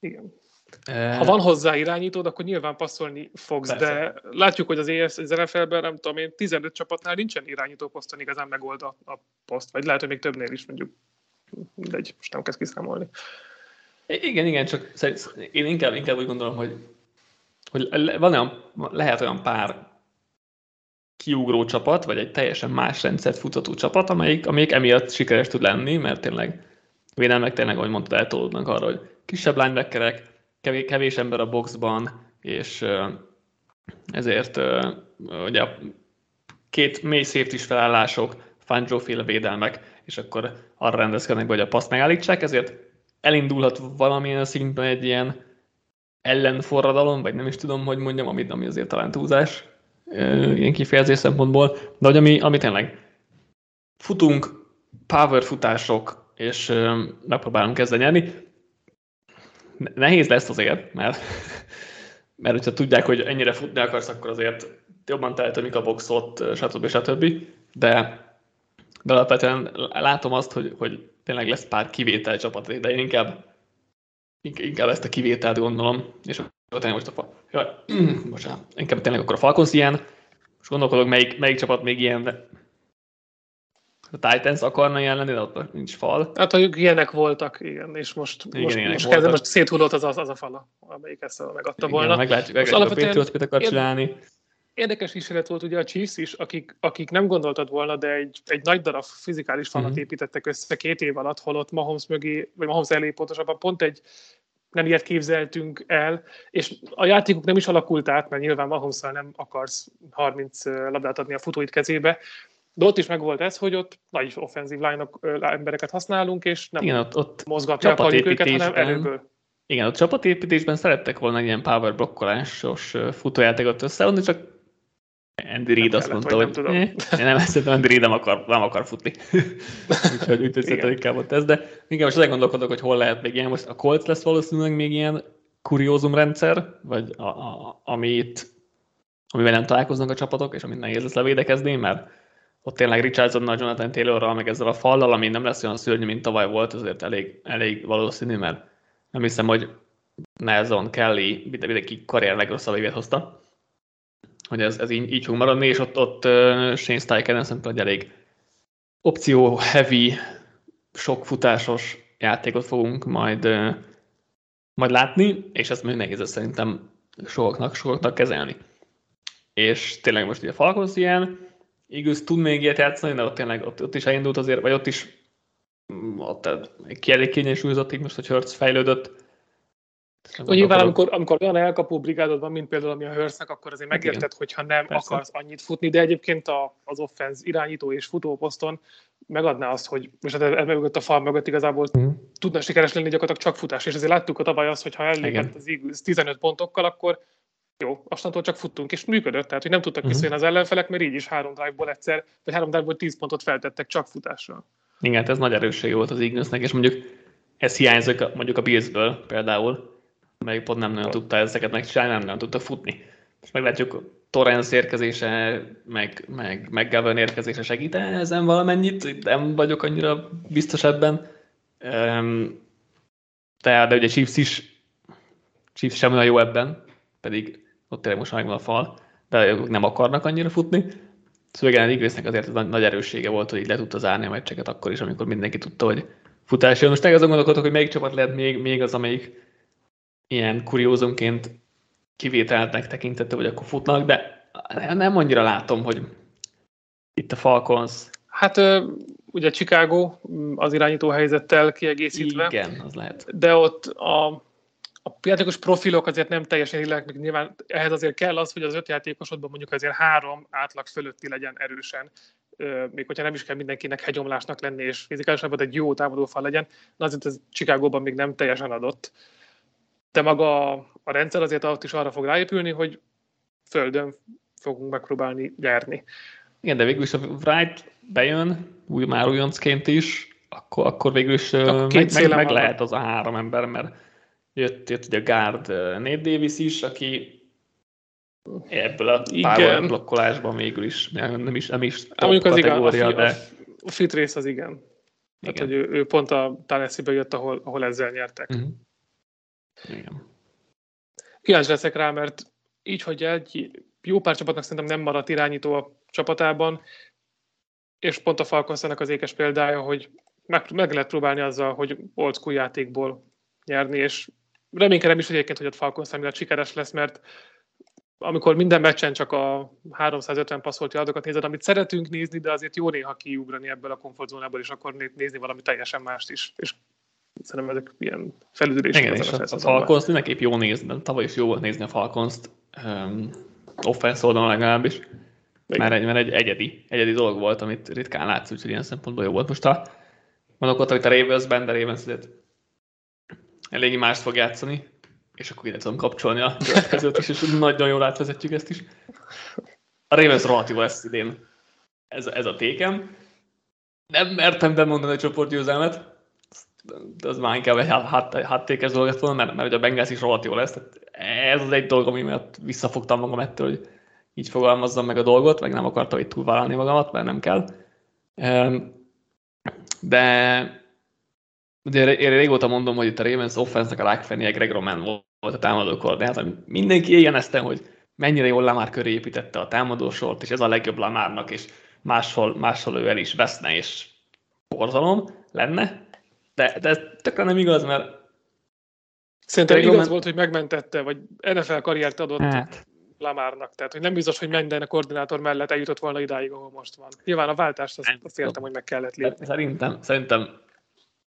igen. Ha van hozzá irányítód, akkor nyilván passzolni fogsz, Persze. de látjuk, hogy az ES, az NFL-ben nem tudom én, 15 csapatnál nincsen irányító poszton igazán megold a, a poszt, vagy lehet, hogy még többnél is mondjuk. egy most nem kezd kiszámolni. Igen, igen, csak én inkább, inkább úgy gondolom, hogy, hogy van olyan, lehet olyan pár kiugró csapat, vagy egy teljesen más rendszert futató csapat, amelyik, amelyik emiatt sikeres tud lenni, mert tényleg védelmek tényleg, ahogy mondtad, eltolódnak arra, hogy kisebb linebackerek, kevés, kevés ember a boxban, és ezért ugye a két mély safety felállások, Fangio védelmek, és akkor arra rendezkednek, hogy a paszt megállítsák, ezért elindulhat valamilyen szinten egy ilyen ellenforradalom, vagy nem is tudom, hogy mondjam, amit, ami azért talán túlzás ilyen kifejezés szempontból, de hogy ami, ami tényleg futunk, power futások, és megpróbálunk kezdeni nyerni. Nehéz lesz azért, mert, mert hogyha tudják, hogy ennyire futni akarsz, akkor azért jobban teltömik a boxot, stb. stb. De, de alapvetően látom azt, hogy, hogy tényleg lesz pár kivétel csapat, de én inkább, inkább ezt a kivételt gondolom, és tényleg most a fa... Jaj, bocsánat, inkább tényleg akkor a Falcons ilyen. Most gondolkodok, melyik, melyik csapat még ilyen, de a Titans akarna ilyen lenni, de ott nincs fal. Hát, hogy ilyenek voltak, igen, és most, igen, most, most, kezdem, most széthullott az, az, az a fala, amelyik ezt megadta volna. Igen, meglátjuk, meglátjuk a Patriots mit akar csinálni. Érdekes kísérlet volt ugye a Chiefs is, akik, akik nem gondoltad volna, de egy, egy nagy darab fizikális falat uh-huh. építettek össze két év alatt, holott Mahomes mögé, vagy Mahomes elé pontosabban pont egy nem ilyet képzeltünk el, és a játékuk nem is alakult át, mert nyilván mahomes nem akarsz 30 labdát adni a futóit kezébe, de ott is megvolt ez, hogy ott nagy offenzív line embereket használunk, és nem Igen, ott, ott mozgatni akarjuk őket, hanem előből. Igen, a csapatépítésben szerettek volna ilyen power blokkolásos futójátékot összeadni, csak Andy Reid azt mondta, hogy nem, eh, nem szerintem Andy Reid nem akar, nem akar futni. úgyhogy hogy inkább ott ez, de igen, most gondolkodok, hogy hol lehet még ilyen. Most a Colts lesz valószínűleg még ilyen kuriózum rendszer, vagy a, a, amit, amivel nem találkoznak a csapatok, és amit nehéz lesz levédekezni, mert ott tényleg Richardsonnal, Jonathan Taylorral, meg ezzel a fallal, ami nem lesz olyan szörnyű, mint tavaly volt, azért elég, elég valószínű, mert nem hiszem, hogy Nelson Kelly mindenki karrier legrosszabb évet hozta hogy ez, ez így, így fog maradni, és ott, ott uh, Shane Steichen szerintem egy elég opció heavy, sok futásos játékot fogunk majd, majd látni, és ezt még nehéz szerintem sokaknak, sokaknak kezelni. És tényleg most ugye Falcons ilyen, Eagles tud még ilyet játszani, de ott tényleg ott, ott is elindult azért, vagy ott is mm, ott elég kényesülzott, most, hogy Hertz fejlődött, hogy nyilván, amikor, amikor olyan elkapó brigádod van, mint például ami a Hörsznek, akkor azért megérted, Igen. hogyha nem Persze. akarsz annyit futni, de egyébként a, az offenz irányító és futóposzton megadná azt, hogy most hát mögött a fal mögött igazából mm. tudna sikeres lenni gyakorlatilag csak futás, és azért láttuk a tavaly azt, hogy ha ellépett az Eagles 15 pontokkal, akkor jó, aztantól csak futtunk, és működött, tehát hogy nem tudtak uh-huh. az ellenfelek, mert így is három drive-ból egyszer, vagy három drive-ból tíz pontot feltettek csak futásra. Igen, ez nagy erősség volt az Eaglesnek, és mondjuk ez hiányzik mondjuk a Billsből például, melyik pont nem nagyon tudta ezeket megcsinálni, nem nagyon tudta futni. És meglátjuk, Torrens érkezése, meg, meg, meg Gavin érkezése segít ezen valamennyit, nem vagyok annyira biztos ebben. De, de ugye Chiefs is, Chiefs sem olyan jó ebben, pedig ott tényleg most megvan a fal, de ők nem akarnak annyira futni. Szóval igen, Eaglesnek azért nagy, nagy erőssége volt, hogy így le tudta zárni a meccseket akkor is, amikor mindenki tudta, hogy futás jön. Most meg azon gondolkodok, hogy melyik csapat lehet még, még az, amelyik ilyen kuriózumként kivételnek tekintette, hogy akkor futnak, de nem annyira látom, hogy itt a Falcons. Hát ugye Chicago az irányító helyzettel kiegészítve. Igen, az lehet. De ott a, a játékos profilok azért nem teljesen illek, még nyilván ehhez azért kell az, hogy az öt játékosodban mondjuk azért három átlag fölötti legyen erősen, még hogyha nem is kell mindenkinek hegyomlásnak lenni, és fizikálisan egy jó támadófal legyen, de azért ez Chicagóban még nem teljesen adott de maga a rendszer azért ott is arra fog ráépülni, hogy földön fogunk megpróbálni nyerni. Igen, de végül is a Wright bejön, úgy már újoncként is, akkor, akkor végül is meg, meg, meg lehet az a három ember, mert jött, jött ugye a Guard Nate Davis is, aki ebből a power blokkolásban végül is, nem is, nem is top Mondjuk az kategória, igen, a, de... A fit rész az igen. igen. Tehát, hogy ő, ő pont a Tennessee-be jött, ahol, ahol ezzel nyertek. Uh-huh. Igen. Kíváncsi leszek rá, mert így, hogy egy jó pár csapatnak szerintem nem maradt irányító a csapatában, és pont a falcons az ékes példája, hogy meg, meg lehet próbálni azzal, hogy old school játékból nyerni, és reménykedem is hogy egyébként, hogy a Falcons emiatt sikeres lesz, mert amikor minden meccsen csak a 350 passzolt adokat nézed, amit szeretünk nézni, de azért jó néha kiugrani ebből a komfortzónából, és akkor nézni valami teljesen mást is. És szerintem ezek ilyen felüdülések. Igen, és a, a Falcons mindenképp jó nézni, tavaly is jó volt nézni a Falcons-t, um, offense oldalon legalábbis, mert egy, mert egy egyedi, egyedi dolog volt, amit ritkán látsz, úgyhogy ilyen szempontból jó volt. Most a, mondok ott, hogy a Ravens-ben, de Ravens eléggé mást fog játszani, és akkor ide tudom kapcsolni a következőt is, és nagyon jól átvezetjük ezt is. A Ravens jó lesz idén. Ez, ez a tékem. Nem mertem bemondani a csoportgyőzelmet, az már inkább egy háttékes dolog volna, mert, mert a Bengals is rohadt jó lesz. Tehát ez az egy dolog, ami miatt visszafogtam magam ettől, hogy így fogalmazzam meg a dolgot, meg nem akartam itt túlvállalni magamat, mert nem kell. De Ugye én régóta mondom, hogy itt a Ravens offense a legfennie Greg Roman volt a támadó koordinátor. Mindenki éjjenezte, hogy mennyire jól Lamar köré építette a támadósort, és ez a legjobb Lamarnak, és máshol, máshol ő el is veszne, és borzalom lenne. De, de ez tökre nem igaz, mert Szerintem igaz Roman... volt, hogy megmentette, vagy NFL karriert adott hát. Lamárnak. Tehát, hogy nem biztos, hogy minden a koordinátor mellett eljutott volna idáig, ahol most van. Nyilván a váltást azt, azt értem, hogy meg kellett lépni. Szerintem, szerintem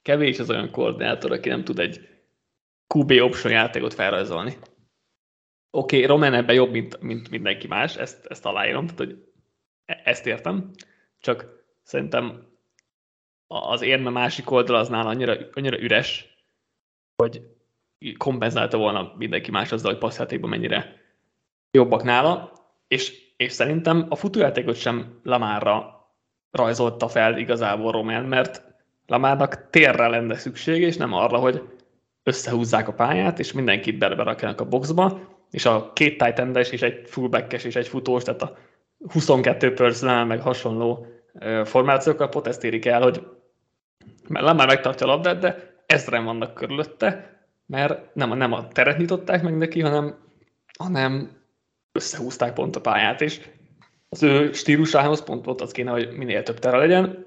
kevés az olyan koordinátor, aki nem tud egy QB option játékot felrajzolni. Oké, okay, Roman ebben jobb, mint, mint mindenki más, ezt, ezt aláírom, tehát hogy e, ezt értem, csak szerintem az érme másik oldal az nála annyira, annyira üres, hogy kompenzálta volna mindenki más azzal, hogy passzjátékban mennyire jobbak nála, és, és szerintem a futójátékot sem Lamárra rajzolta fel igazából Roman, mert Lamárnak térre lenne szüksége, és nem arra, hogy összehúzzák a pályát, és mindenkit berakjanak a boxba, és a két titan és egy fullbackes és egy futós, tehát a 22 personnel meg hasonló formációkkal pont ezt el, hogy Lamár megtartja a labdát, de ezren vannak körülötte, mert nem, nem a teret nyitották meg neki, hanem, hanem összehúzták pont a pályát, és az ő stílusához pont ott az kéne, hogy minél több tere legyen,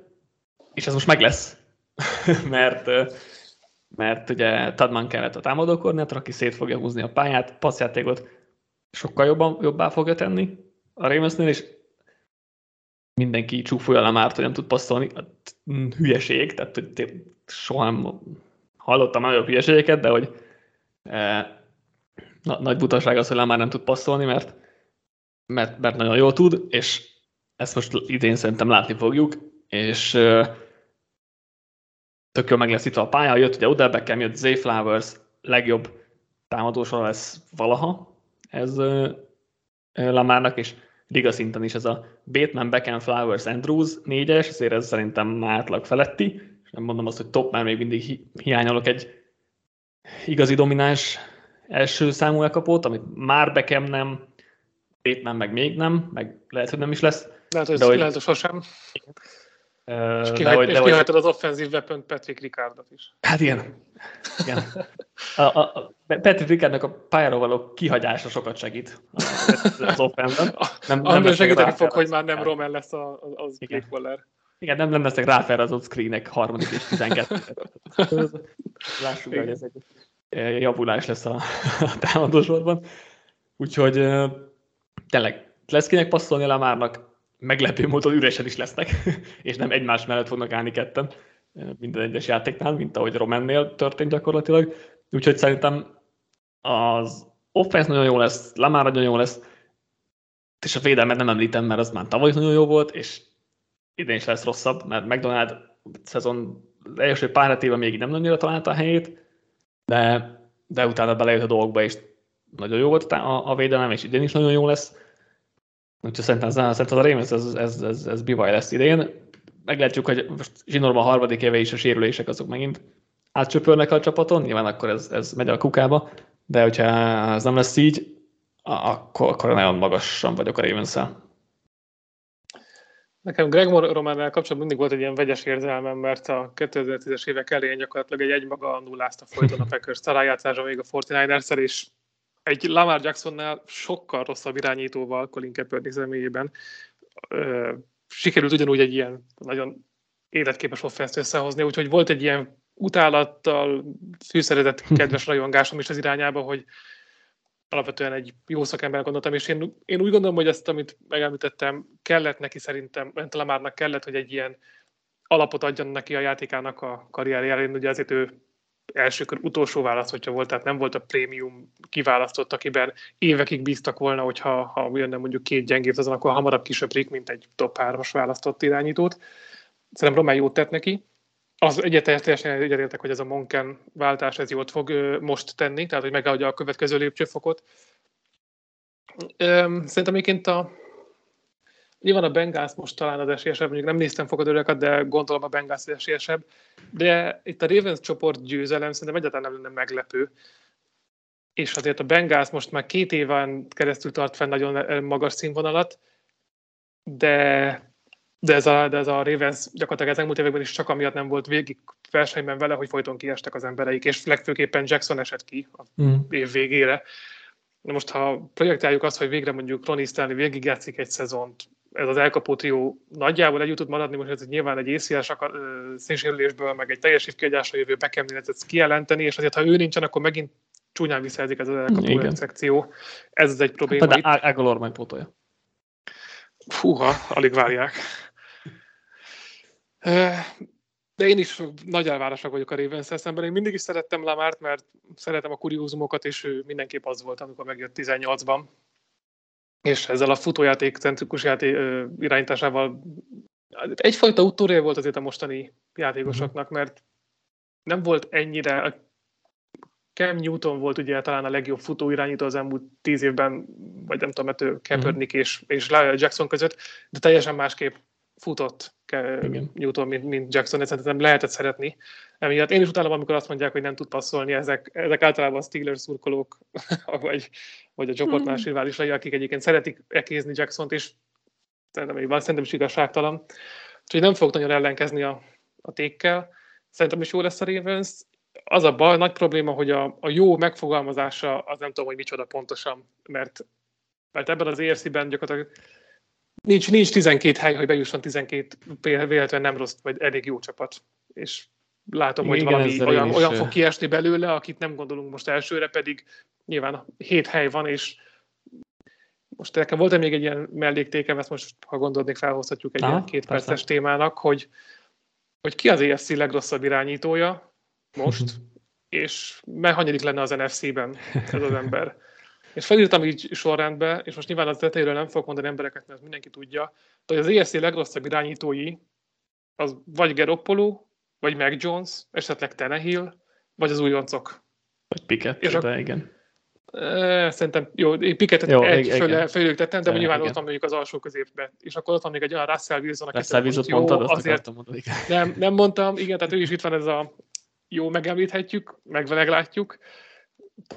és ez most meg lesz, mert, mert ugye Tadman kellett a támadókornátor, aki szét fogja húzni a pályát, passzjátékot sokkal jobban, jobbá fogja tenni a Ravensnél, és mindenki csúfolja le már, hogy nem tud passzolni. Hát, hülyeség, tehát hogy soha nem hallottam nagyobb hülyeségeket, de hogy e, na, nagy butaság az, hogy már nem tud passzolni, mert, mert, mert nagyon jól tud, és ezt most idén szerintem látni fogjuk, és e, tök jól meg lesz itt a pálya, jött ugye Odell Beckham, jött Zay Flowers, legjobb támadósor lesz valaha, ez Lamárnak, és liga szinten is ez a Bateman, Beckham, Flowers, Andrews négyes, ezért ez szerintem már átlag feletti, és nem mondom azt, hogy top, mert még mindig hi- hiányolok egy igazi domináns első számú elkapót, amit már Beckham nem, Bateman meg még nem, meg lehet, hogy nem is lesz. Lehet, hogy, de, hogy, lehet, hogy sosem. És kihagytad hogy, az offenzív weapon Patrick Ricardot is. Hát igen. igen. A, a, a Patrick Ricardnak a pályáról való kihagyása sokat segít az offenben. Nem, nem Amiben segíteni fog, hogy már nem Roman lesz az, az igen. Waller. Igen, nem, nem lesznek ráfelrazott screenek harmadik és 12. Lássuk, hogy ez egy javulás lesz a, a támadósorban. Úgyhogy tényleg lesz kinek passzolni Lamárnak, meglepő módon üresen is lesznek, és nem egymás mellett fognak állni ketten minden egyes játéknál, mint ahogy Romannél történt gyakorlatilag. Úgyhogy szerintem az offense nagyon jó lesz, Lamar nagyon jó lesz, és a védelmet nem említem, mert az már tavaly nagyon jó volt, és idén is lesz rosszabb, mert McDonald szezon első pár hetében még nem nagyon találta a helyét, de, de utána belejött a dolgokba, és nagyon jó volt a, a védelem, és idén is nagyon jó lesz. Úgyhogy szerintem, szerintem a Ravens ez, ez, ez, ez bivaj lesz idén. Meglátjuk, hogy most zsinórban a harmadik éve is a sérülések azok megint átcsöpörnek a csapaton, nyilván akkor ez, ez megy a kukába, de hogyha ez nem lesz így, akkor, akkor nagyon magasan vagyok a ravens. Nekem Greg Románál kapcsolatban mindig volt egy ilyen vegyes érzelmem, mert a 2010-es évek elején gyakorlatilag egy egymaga nullázta folyton a Packers találjátása még a 49ers és egy Lamar Jacksonnál sokkal rosszabb irányítóval Colin Kaepernick személyében sikerült ugyanúgy egy ilyen nagyon életképes offenszt összehozni, úgyhogy volt egy ilyen utálattal fűszerezett kedves rajongásom is az irányába, hogy alapvetően egy jó szakember gondoltam, és én, én úgy gondolom, hogy ezt, amit megemlítettem, kellett neki szerintem, Lamárnak kellett, hogy egy ilyen alapot adjon neki a játékának a karrierjére. Ugye azért ő első kör utolsó választottja volt, tehát nem volt a prémium kiválasztott, akiben évekig bíztak volna, hogyha ha jönne mondjuk két gyengébb azon, akkor hamarabb kisöprik, mint egy top 3-as választott irányítót. Szerintem Román jót tett neki. Az egyetértesen egyetértek, hogy ez a Monken váltás ez jót fog most tenni, tehát hogy megadja a következő lépcsőfokot. Szerintem egyébként a Nyilván a Bengals most talán az esélyesebb, mondjuk nem néztem fogadórakat, de gondolom a Bengals az esélyesebb. De itt a Ravens csoport győzelem szerintem egyáltalán nem lenne meglepő. És azért a Bengals most már két éven keresztül tart fenn nagyon magas színvonalat, de de ez a, de ez a Ravens gyakorlatilag az elmúlt években is csak amiatt nem volt végig versenyben vele, hogy folyton kiestek az embereik, és legfőképpen Jackson esett ki a mm. év végére. Na most, ha projektáljuk azt, hogy végre mondjuk Ronnie Stanley végigjátszik egy szezont, ez az elkapó trió nagyjából együtt tud maradni, most ez nyilván egy ACS szénsérülésből, meg egy teljes évkiadásra jövő Beckhamnél ezt kijelenteni, és azért, ha ő nincsen, akkor megint csúnyán visszahelyezik ez az elkapó szekció. Ez az egy probléma. Hát, de Ágolor megpótolja. Fúha, alig várják. De én is nagy elvárások vagyok a ravens szemben. Én mindig is szerettem Lamárt, mert szeretem a kuriózumokat, és ő mindenképp az volt, amikor megjött 18-ban és ezzel a futójáték centrikus játék irányításával egyfajta úttörő volt azért a mostani játékosoknak, mert nem volt ennyire, Cam Newton volt ugye talán a legjobb futó irányító az elmúlt tíz évben, vagy nem tudom, mert Kaepernick mm. és, és Jackson között, de teljesen másképp futott Igen. Newton, mint, mint Jackson, ezt nem lehetett szeretni. Emiatt én is utálom, amikor azt mondják, hogy nem tud passzolni, ezek, ezek általában a Steelers szurkolók, vagy, vagy a csoport más hmm. riválisai, akik egyébként szeretik ekézni Jackson-t, és szerintem, van, szerintem is igazságtalan. Úgyhogy nem fog nagyon ellenkezni a, a tékkel. Szerintem is jó lesz a Ravens. Az a baj, nagy probléma, hogy a, a jó megfogalmazása az nem tudom, hogy micsoda pontosan, mert, mert ebben az ERC-ben gyakorlatilag nincs, nincs 12 hely, hogy bejusson 12 véletlenül nem rossz, vagy elég jó csapat. És látom, Igen, hogy valami olyan, olyan fog kiesni belőle, akit nem gondolunk most elsőre, pedig nyilván 7 hely van, és most nekem volt még egy ilyen melléktékem, ezt most, ha gondolnék, felhozhatjuk egy Aha, ilyen két persze. perces témának, hogy, hogy ki az EFC legrosszabb irányítója most, és hanyadik lenne az NFC-ben ez az ember. És felírtam így sorrendbe, és most nyilván az tetejéről nem fogok mondani embereket, mert mindenki tudja, de hogy az ESC legrosszabb irányítói az vagy Geroppolo, vagy Mac Jones, esetleg Tenehill, vagy az újoncok. Vagy Pickett, és de a, igen. Szerintem jó, én Pickettet jó, egy föl, fölük tettem, de, de nyilván igen. ott van mondjuk az alsó középbe. És akkor ott van még egy olyan Russell Wilson, aki Russell Wilson jó, mondtad, azért mondani. nem, nem mondtam, igen, tehát ő is itt van ez a jó, megemlíthetjük, meg meglátjuk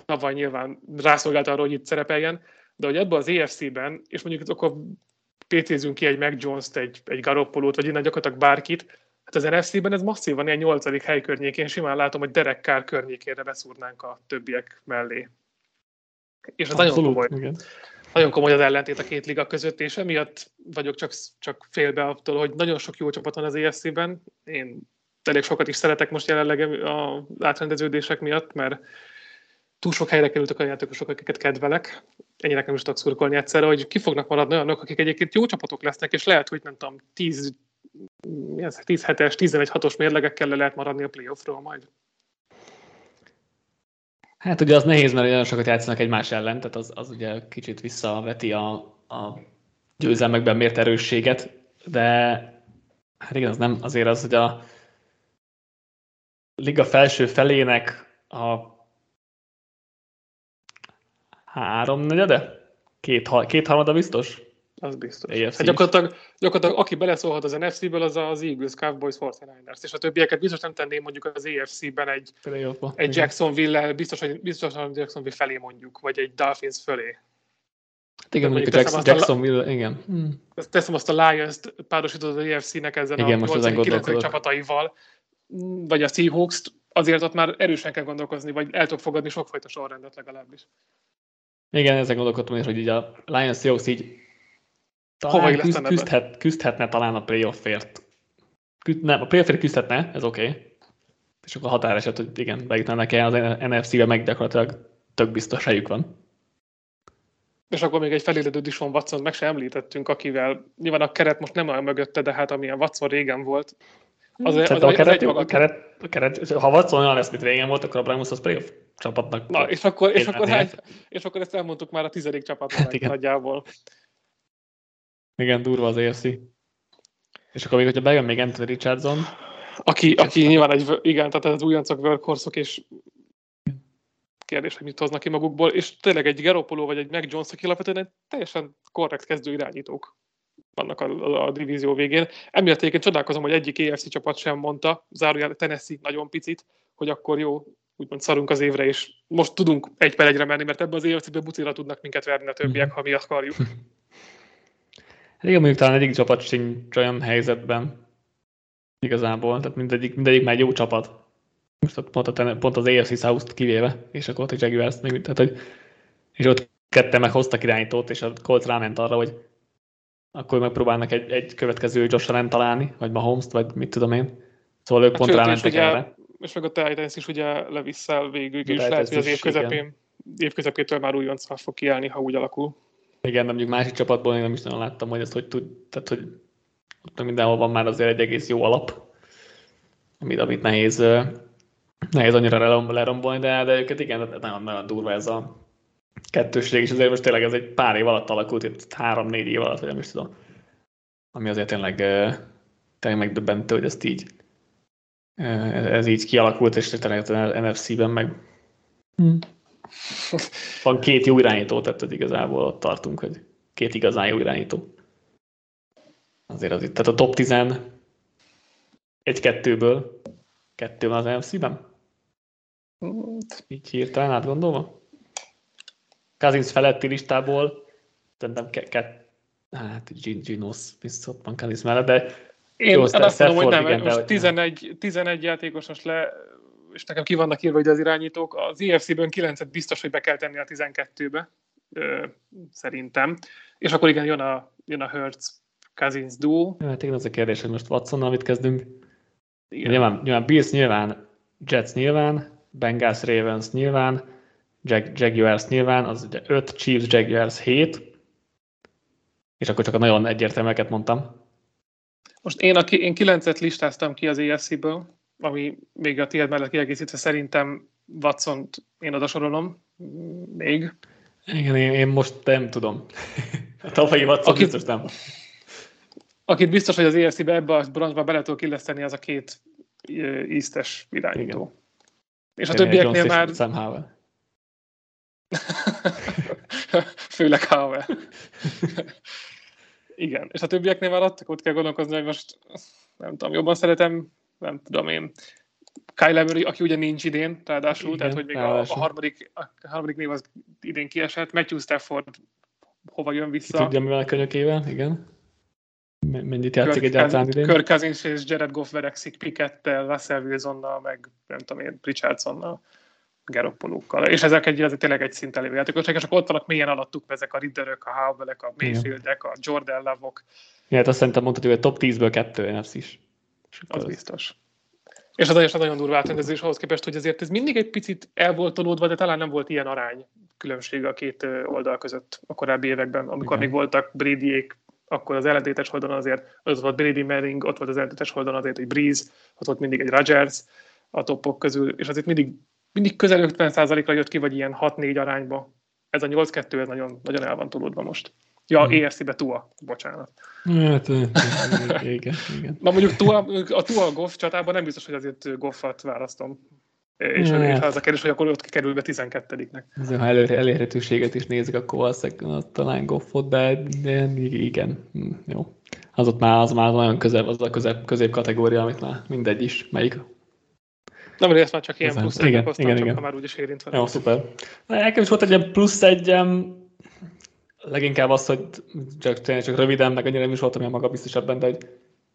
tavaly nyilván rászolgált arra, hogy itt szerepeljen, de hogy ebben az EFC-ben, és mondjuk akkor pétézünk ki egy Mac Jones-t, egy, egy Garoppolót, vagy innen gyakorlatilag bárkit, hát az NFC-ben ez masszívan ilyen nyolcadik hely környékén, simán látom, hogy Derek Carr környékére beszúrnánk a többiek mellé. És ez nagyon komoly. Igen. Nagyon komoly az ellentét a két liga között, és emiatt vagyok csak, csak félbe attól, hogy nagyon sok jó csapat van az EFC-ben. Én elég sokat is szeretek most jelenleg a átrendeződések miatt, mert túl sok helyre kerültek a játékosok, akiket kedvelek, ennyi nekem is tudok szurkolni egyszerre, hogy ki fognak maradni olyanok, akik egyébként jó csapatok lesznek, és lehet, hogy nem tudom, 10, 10 hetes, 11 hatos mérlegekkel le lehet maradni a playoffról majd. Hát ugye az nehéz, mert nagyon sokat játszanak egymás ellen, tehát az, az ugye kicsit visszaveti a, a győzelmekben mért erősséget, de hát igen, az nem azért az, hogy a liga felső felének a Háromnegyede? Két, két harmada biztos? Az biztos. hát gyakorlatilag, gyakorlatilag, aki beleszólhat az NFC-ből, az az Eagles, Cowboys, 49ers, és a többieket biztos nem tenném mondjuk az EFC-ben egy, egy Jacksonville-lel, biztos, hogy, biztos, hogy Jacksonville felé mondjuk, vagy egy Dolphins fölé. Hát igen, mondjuk, mondjuk Jackson, Jacksonville, a, igen. Hmm. Teszem azt a Lions-t, párosítod az EFC-nek ezen igen, a 8 csapataival, vagy a Seahawks-t, azért ott már erősen kell gondolkozni, vagy el tudok fogadni sokfajta sorrendet legalábbis. Igen, ezzel gondolkodtam is, hogy így a Lions Seahawks így talán küzd, küzdhet, küzdhetne talán a playoffért. Küzd, nem, a playoffért küzdhetne, ez oké. Okay. És akkor határeset, hogy igen, bejutnának el az NFC-be, meg gyakorlatilag tök biztos helyük van. És akkor még egy feléledő van Watson meg sem említettünk, akivel nyilván a keret most nem olyan mögötte, de hát amilyen Watson régen volt, az, az, az, a, keret, a, keret, a keret, ha Watson olyan lesz, mint régen volt, akkor a Browns az playoff csapatnak. Na, és akkor, és, akkor hány, és akkor ezt elmondtuk már a tizedik csapatnak hát igen. nagyjából. Igen, durva az érzi. És akkor még, hogyha bejön még Anthony Richardson, aki, aki nyilván egy, igen, tehát az újoncok workhorse és kérdés, hogy mit hoznak ki magukból, és tényleg egy Geropolo vagy egy Mac Jones, aki alapvetően egy teljesen korrekt kezdő irányítók vannak a, a, a divízió végén. Emiatt egyébként csodálkozom, hogy egyik EFC csapat sem mondta, zárójel Tennessee nagyon picit, hogy akkor jó, úgymond szarunk az évre, és most tudunk egy per egyre menni, mert ebbe az EFC-be bucira tudnak minket verni a többiek, ha mi akarjuk. Igen, mondjuk talán egyik csapat sincs olyan helyzetben igazából, tehát mindegyik, mindegyik már egy jó csapat. Most pont, a, pont az AFC South-t kivéve, és akkor ott a Jaguars még, tehát hogy, és ott ketten meg hoztak irányítót, és a Colts ráment arra, hogy akkor megpróbálnak egy, egy következő Josh Allen találni, vagy mahomes vagy mit tudom én. Szóval ők hát pont rámentek erre. És meg a Titans is ugye levisszel végül, és lehet, hogy az év közepén, év közepétől már újonc fog kiállni, ha úgy alakul. Igen, de mondjuk másik csapatból én nem is nagyon láttam, hogy ezt hogy tud, tehát hogy ott mindenhol van már azért egy egész jó alap, amit, amit nehéz, nehéz annyira lerombolni, de, de őket igen, nagyon, nagyon durva ez a kettőség, és azért most tényleg ez egy pár év alatt alakult, itt három-négy év alatt, vagy nem is tudom. Ami azért tényleg, tényleg megdöbbentő, hogy ezt így ez így kialakult, és tényleg az NFC-ben meg hmm. van két jó irányító, tehát igazából ott tartunk, hogy két igazán jó irányító. Azért az itt, tehát a top 10 egy-kettőből kettő van az NFC-ben? Így hirtelen átgondolva? Cousins feletti listából szerintem ke- ke- hát Ginos biztos van Cousins mellett, de én jó, azt mondom, hogy nem, igen, most 11, 11 játékos most le, és nekem ki vannak írva az irányítók, az IFC-ből 9-et biztos, hogy be kell tenni a 12-be, ö, szerintem. És akkor igen, jön a, jön a Hertz Cousins duo. Hát igen, az a kérdés, hogy most Watsonnal mit kezdünk. Igen. Nyilván, nyilván Bills nyilván, Jets nyilván, Bengals Ravens nyilván, Jag, Jaguars nyilván, az ugye 5, Chiefs, Jaguars 7, és akkor csak a nagyon egyértelműeket mondtam. Most én, a, én 9-et listáztam ki az EFC-ből, ami még a tiéd mellett kiegészítve szerintem watson én oda sorolom még. Igen, én, én most nem tudom. A tavalyi Watson Aki, biztos nem. Akit biztos, hogy az EFC-be ebbe a bronzba bele tudok illeszteni, az a két íztes irányító. Igen. És a többieknél már... Sam Főleg Howell. Igen, és a többieknél már adtak, ott kell gondolkozni, hogy most nem tudom, jobban szeretem, nem tudom én, Kyle Murray, aki ugye nincs idén, ráadásul, Igen, tehát hogy még a, a, harmadik, a harmadik név az idén kiesett, Matthew Stafford hova jön vissza. Ki tudja, mivel a könyökével, igen. Mennyit játszik egyáltalán idén? Kirk Cousins és Jared Goff verekszik Pickettel, Russell Wilsonnal, meg nem tudom én, Richardsonnal. Geroppolókkal. És ezek egy, ez tényleg egy szinten lévő játékosok, és akkor ott vannak mélyen alattuk ezek a Ridderök, a Howellek, a Mayfieldek, a Jordan Love-ok. Ja, hát azt szerintem mondhatjuk, hogy top 10-ből kettő NFC is. Az, az biztos. És az nagyon, nagyon durva átrendezés ahhoz képest, hogy azért ez mindig egy picit el volt tolódva, de talán nem volt ilyen arány különbség a két oldal között a korábbi években, amikor Igen. még voltak Bradyék, akkor az ellentétes oldalon azért ott volt Brady Manning, ott volt az ellentétes oldalon azért egy Breeze, ott volt mindig egy Rodgers a topok közül, és azért mindig mindig közel 50%-ra jött ki, vagy ilyen 6-4 arányba. Ez a 8-2, ez nagyon, nagyon el van tudódva most. Ja, hmm. ERC-be Tua, bocsánat. Hát, igen, igen. Na mondjuk Tua, a Tua Goff csatában nem biztos, hogy azért Goffat választom. És, hát. és az a kérdés, hogy akkor ott kerül be 12-nek. Ha elő, elérhetőséget is nézzük, akkor valószínűleg talán Goffot, de, de igen, hm, jó. Az ott már, az már nagyon közel, az a közép, közép kategória, amit már mindegy is, melyik nem, ezt már csak ilyen plusz igen, igen, igen, csak igen. ha már úgyis érintve. Jó, szuper. Nekem is volt egy ilyen plusz egyem, leginkább az, hogy csak, csak röviden, meg annyira nem is voltam ilyen magabiztosabb benne, de hogy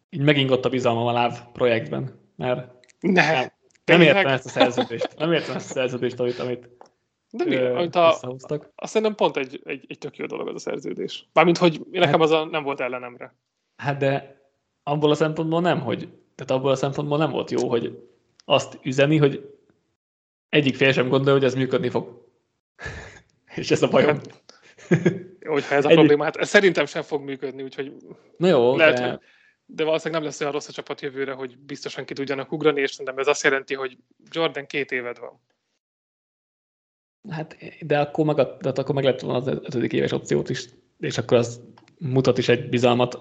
így megingott a bizalmam a láv projektben, mert ne, nem, nem értem ezt a szerződést. Nem értem ezt a szerződést, amit, amit De mi? Amit a, azt szerintem pont egy, egy, egy tök jó dolog az a szerződés. Mármint, hogy nekem hát, az a, nem volt ellenemre. Hát de abból a szempontból nem, hogy tehát abból a szempontból nem volt jó, hogy azt üzeni, hogy egyik fél sem gondolja, hogy ez működni fog. És ez a bajom. Hát, hogyha ez a Egyik... probléma, hát szerintem sem fog működni, úgyhogy Na jó, lehet, de... hogy de valószínűleg nem lesz olyan rossz a csapat jövőre, hogy biztosan ki tudjanak ugrani, és szerintem ez azt jelenti, hogy Jordan két éved van. Hát, de akkor meg, de akkor meg lehet volna az ötödik éves opciót is, és akkor az mutat is egy bizalmat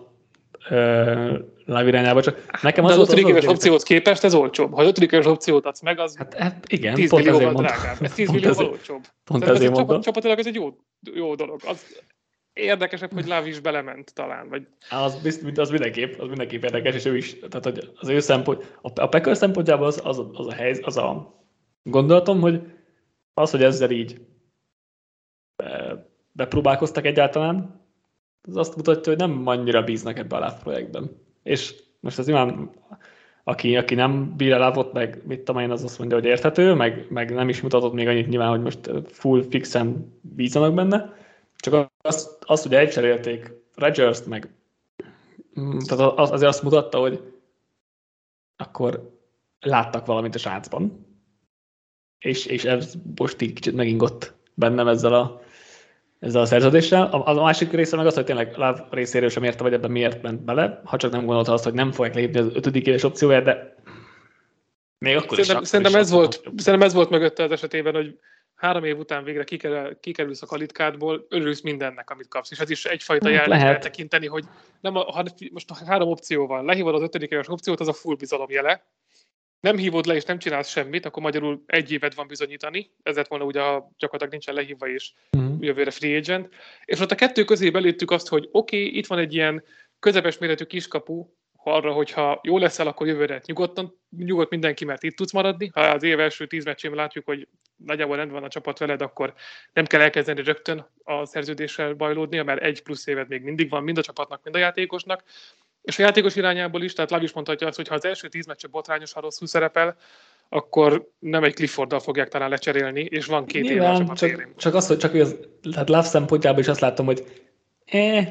live irányába, csak nekem az, az, az ötödik éves opciót képest ez olcsóbb. Ha az ötödik éves opciót adsz meg, az hát, hát igen, 10 pont millióval drágább. Ez 10 millióval olcsóbb. Pont ezért ez mondom. Csapatilag ez egy jó, jó dolog. Az érdekesebb, hogy Láv is belement talán. Vagy... Az, bizt, az, mindenképp, az mindenképp érdekes, és ő is, tehát hogy az ő szempont, a, a Packers szempontjából az, az, az, a hely, az a gondolatom, hogy az, hogy ezzel így be, bepróbálkoztak egyáltalán, az azt mutatja, hogy nem annyira bíznak ebbe a Láv projektben. És most az nyilván, aki, aki nem bír lávot, meg mit tudom én, az azt mondja, hogy érthető, meg, meg nem is mutatott még annyit nyilván, hogy most full fixen bízanak benne. Csak azt, azt ugye elcserélték Rodgers-t, meg mm, tehát az, azért azt mutatta, hogy akkor láttak valamit a sáncban. És, és ez most így kicsit megingott bennem ezzel a ezzel a szerződéssel. A, a másik része meg az, hogy tényleg Láv részéről sem érte, vagy ebben miért ment bele, ha csak nem gondolta azt, hogy nem fogják lépni az ötödik éves opcióját, de még akkor szerintem, is. Szerintem, ez volt, szerintem ez volt mögötte az esetében, hogy három év után végre kikerül, kikerülsz a kalitkádból, örülsz mindennek, amit kapsz. És ez is egyfajta hát jelnek lehet tekinteni, hogy nem a, ha, most a három opció van, lehívod az ötödik éves opciót, az a full bizalom jele, nem hívod le és nem csinálsz semmit, akkor magyarul egy évet van bizonyítani, ez lett volna ugye, ha gyakorlatilag nincsen lehívva és uh-huh. jövőre free agent. És ott a kettő közé beléptük azt, hogy oké, okay, itt van egy ilyen közepes méretű kiskapu, arra, hogyha jó leszel, akkor jövőre nyugodtan, nyugodt mindenki, mert itt tudsz maradni. Ha az év első tíz meccsén látjuk, hogy nagyjából rendben van a csapat veled, akkor nem kell elkezdeni rögtön a szerződéssel bajlódnia, mert egy plusz évet még mindig van mind a csapatnak, mind a játékosnak. És a játékos irányából is, tehát Lav is mondhatja azt, hogy ha az első tíz meccse botrányosan rosszul szerepel, akkor nem egy Clifforddal fogják talán lecserélni, és van két év a csak, érén. csak az, hogy csak az, tehát Love szempontjából is azt látom, hogy eh,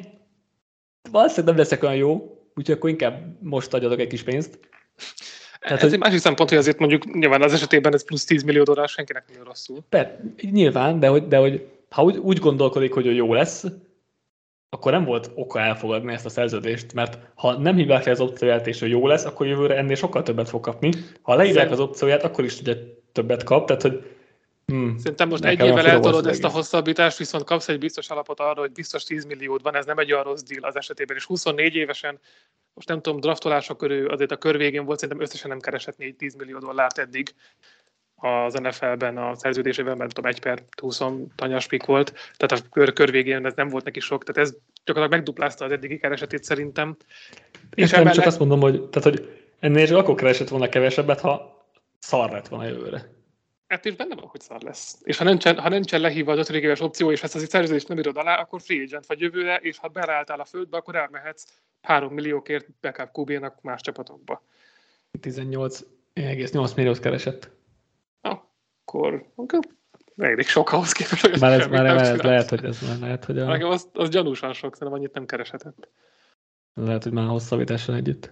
valószínűleg nem leszek olyan jó, úgyhogy akkor inkább most adjatok egy kis pénzt. Tehát, ez hogy, egy másik szempont, hogy azért mondjuk nyilván az esetében ez plusz 10 millió dollár senkinek nem rosszul. Per, nyilván, de hogy, de hogy ha úgy, úgy gondolkodik, hogy jó lesz, akkor nem volt oka elfogadni ezt a szerződést, mert ha nem hívják le az opcióját, és hogy jó lesz, akkor jövőre ennél sokkal többet fog kapni. Ha leírják az opcióját, akkor is ugye többet kap, tehát hogy Hmm. Szerintem most egy évvel eltolod ezt a hosszabbítást, viszont kapsz egy biztos alapot arra, hogy biztos 10 milliód van, ez nem egy olyan rossz deal az esetében, és 24 évesen, most nem tudom, draftolások körül azért a kör végén volt, szerintem összesen nem keresett 4 10 millió dollárt eddig az NFL-ben a szerződésében, mert tudom, egy per 20 tanyas pik volt, tehát a kör, kör végén ez nem volt neki sok, tehát ez gyakorlatilag megduplázta az eddigi keresetét szerintem. És nem emellett... csak azt mondom, hogy, tehát, hogy ennél csak akkor keresett volna kevesebbet, ha szar lett volna jövőre. Hát és benne van, hogy szar lesz. És ha nincsen, ha nincsen lehívva az ötödik éves opció, és ezt az szerződést nem írod alá, akkor free agent vagy jövőre, és ha beleálltál a földbe, akkor elmehetsz 3 milliókért backup qb más csapatokba. 18,8 milliót keresett. Akkor, akkor elég sok ahhoz képest, hogy már ez, már, már ez lehet, hogy ez már lehet, hogy a... Nekem az, az gyanúsan sok, szerintem annyit nem kereshetett. Lehet, hogy már hosszabbítással együtt.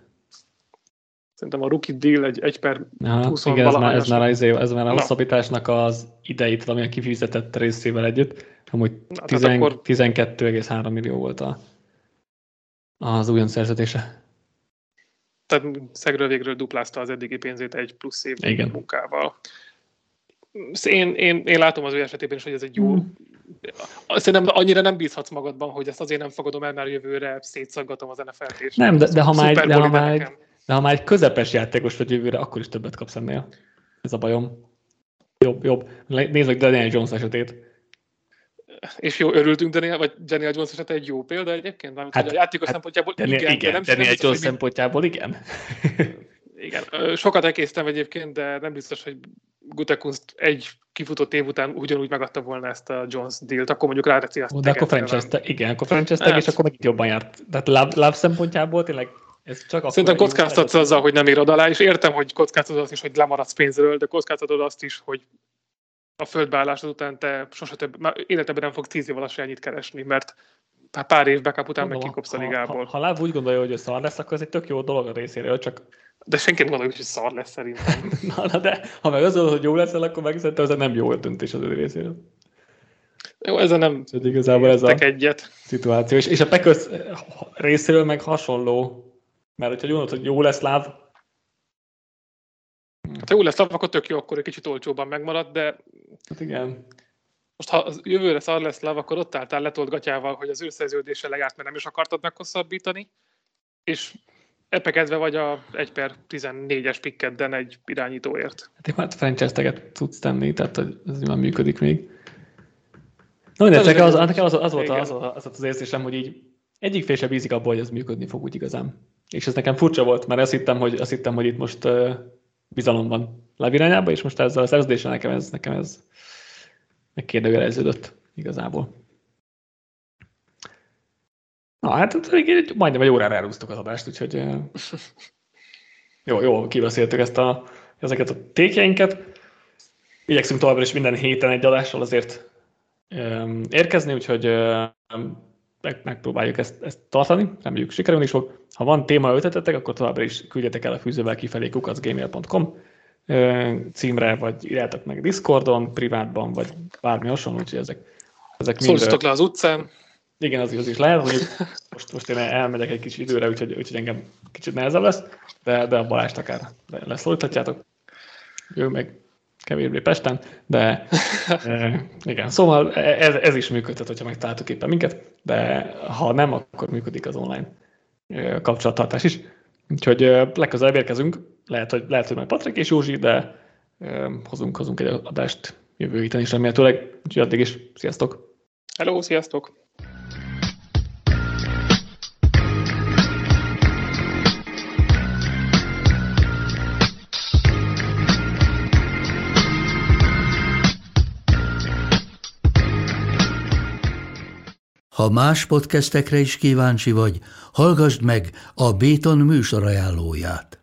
Szerintem a rookie deal egy, egy per Aha, 20 igen, ez már, ez, már, ez, ez már a hosszabbításnak az ideit valamilyen kifizetett részével együtt, amúgy 10, akkor... 12,3 millió volt a, az újon szerződése. Tehát szegről végről duplázta az eddigi pénzét egy plusz év Igen. munkával. Én, én, én látom az ő esetében is, hogy ez egy jó... Hmm. Szerintem annyira nem bízhatsz magadban, hogy ezt azért nem fogadom el, mert jövőre szétszaggatom az NFL-t. És nem, de, de, ha már, de, ha már, de ha már egy közepes játékos vagy jövőre, akkor is többet kapsz ennél. Ez a bajom. Jobb, jobb. Nézd meg Daniel Jones esetét. És jó, örültünk Daniel, vagy Daniel Jones esete egy jó példa egyébként? Mármint, hát, a játékos hát szempontjából Daniel, igen, igen, nem Daniel Jones szempontjából igen. igen, sokat elkésztem egyébként, de nem biztos, hogy Gutekunst egy kifutott év után ugyanúgy megadta volna ezt a Jones dealt, akkor mondjuk ráteszi azt. De akkor franchise igen, akkor franchise hát. és akkor megint jobban járt. Tehát láb, láb szempontjából tényleg ez csak Szerintem kockáztatsz azzal, hogy nem írod alá, és értem, hogy kockáztatod azt is, hogy lemaradsz pénzről, de kockáztatod azt is, hogy a földbeállásod után te sose több, már életedben nem fog tíz év alatt ennyit keresni, mert pár év backup után meg kikopsz a ligából. Ha, ha, Láv úgy gondolja, hogy ez szar lesz, akkor ez egy tök jó dolog a részéről, csak... De senki nem gondolja, hogy szar lesz szerintem. na, na, de ha meg az hogy jó lesz, akkor meg szerintem ez nem jó döntés az ő részéről. Jó, ez nem Ez igazából ez a egyet. szituáció. És, és a Packers részéről meg hasonló, mert hogyha gondolod, hogy jó lesz Láv, Hát ha jó lesz akkor tök jó, akkor egy kicsit olcsóban megmarad, de hát igen. Most ha az jövőre szar lesz Láv, akkor ott álltál letolt gatyával, hogy az ő szerződése legált, mert nem is akartad meghosszabbítani, és epekedve vagy a 1 per 14-es pikkedden egy irányítóért. Hát én már franchise-teget tudsz tenni, tehát ez már működik még. Na mindegy, nekem az, nekem az, az, volt, az, az, az, az érzésem, hogy így egyik fél sem bízik abból, hogy ez működni fog úgy igazán. És ez nekem furcsa volt, mert azt hittem, hogy, azt hittem, hogy itt most uh, bizalom van Lev irányába, és most ezzel a szerződéssel nekem ez, nekem ez megkérdőjeleződött igazából. Na, hát majdnem egy órára elhúztuk az adást, úgyhogy uh, jó, jó, kibeszéltük ezt a, ezeket a tékjeinket. Igyekszünk továbbra is minden héten egy adással azért érkezni, úgyhogy megpróbáljuk ezt, ezt tartani, reméljük sikerülni is fog. Ha van téma ötletetek, akkor továbbra is küldjetek el a fűzővel kifelé kukacgmail.com címre, vagy írjátok meg Discordon, privátban, vagy bármi hasonló, úgyhogy ezek, ezek mind... Szóljatok le az utcán. Igen, az, az is lehet, hogy most, most én elmegyek egy kicsit időre, úgyhogy, úgyhogy engem kicsit nehezebb lesz, de, de a Balást akár leszólíthatjátok. Ő meg kevésbé Pesten, de e, igen, szóval ez, ez is működhet, hogyha megtaláltuk éppen minket, de ha nem, akkor működik az online kapcsolattartás is. Úgyhogy legközelebb érkezünk, lehet, hogy, lehet, hogy majd Patrik és Józsi, de hozunk, hozunk egy adást jövő héten is remélhetőleg. Úgyhogy addig is, sziasztok! Hello, sziasztok! Ha más podcastekre is kíváncsi vagy, hallgassd meg a Béton műsor ajánlóját.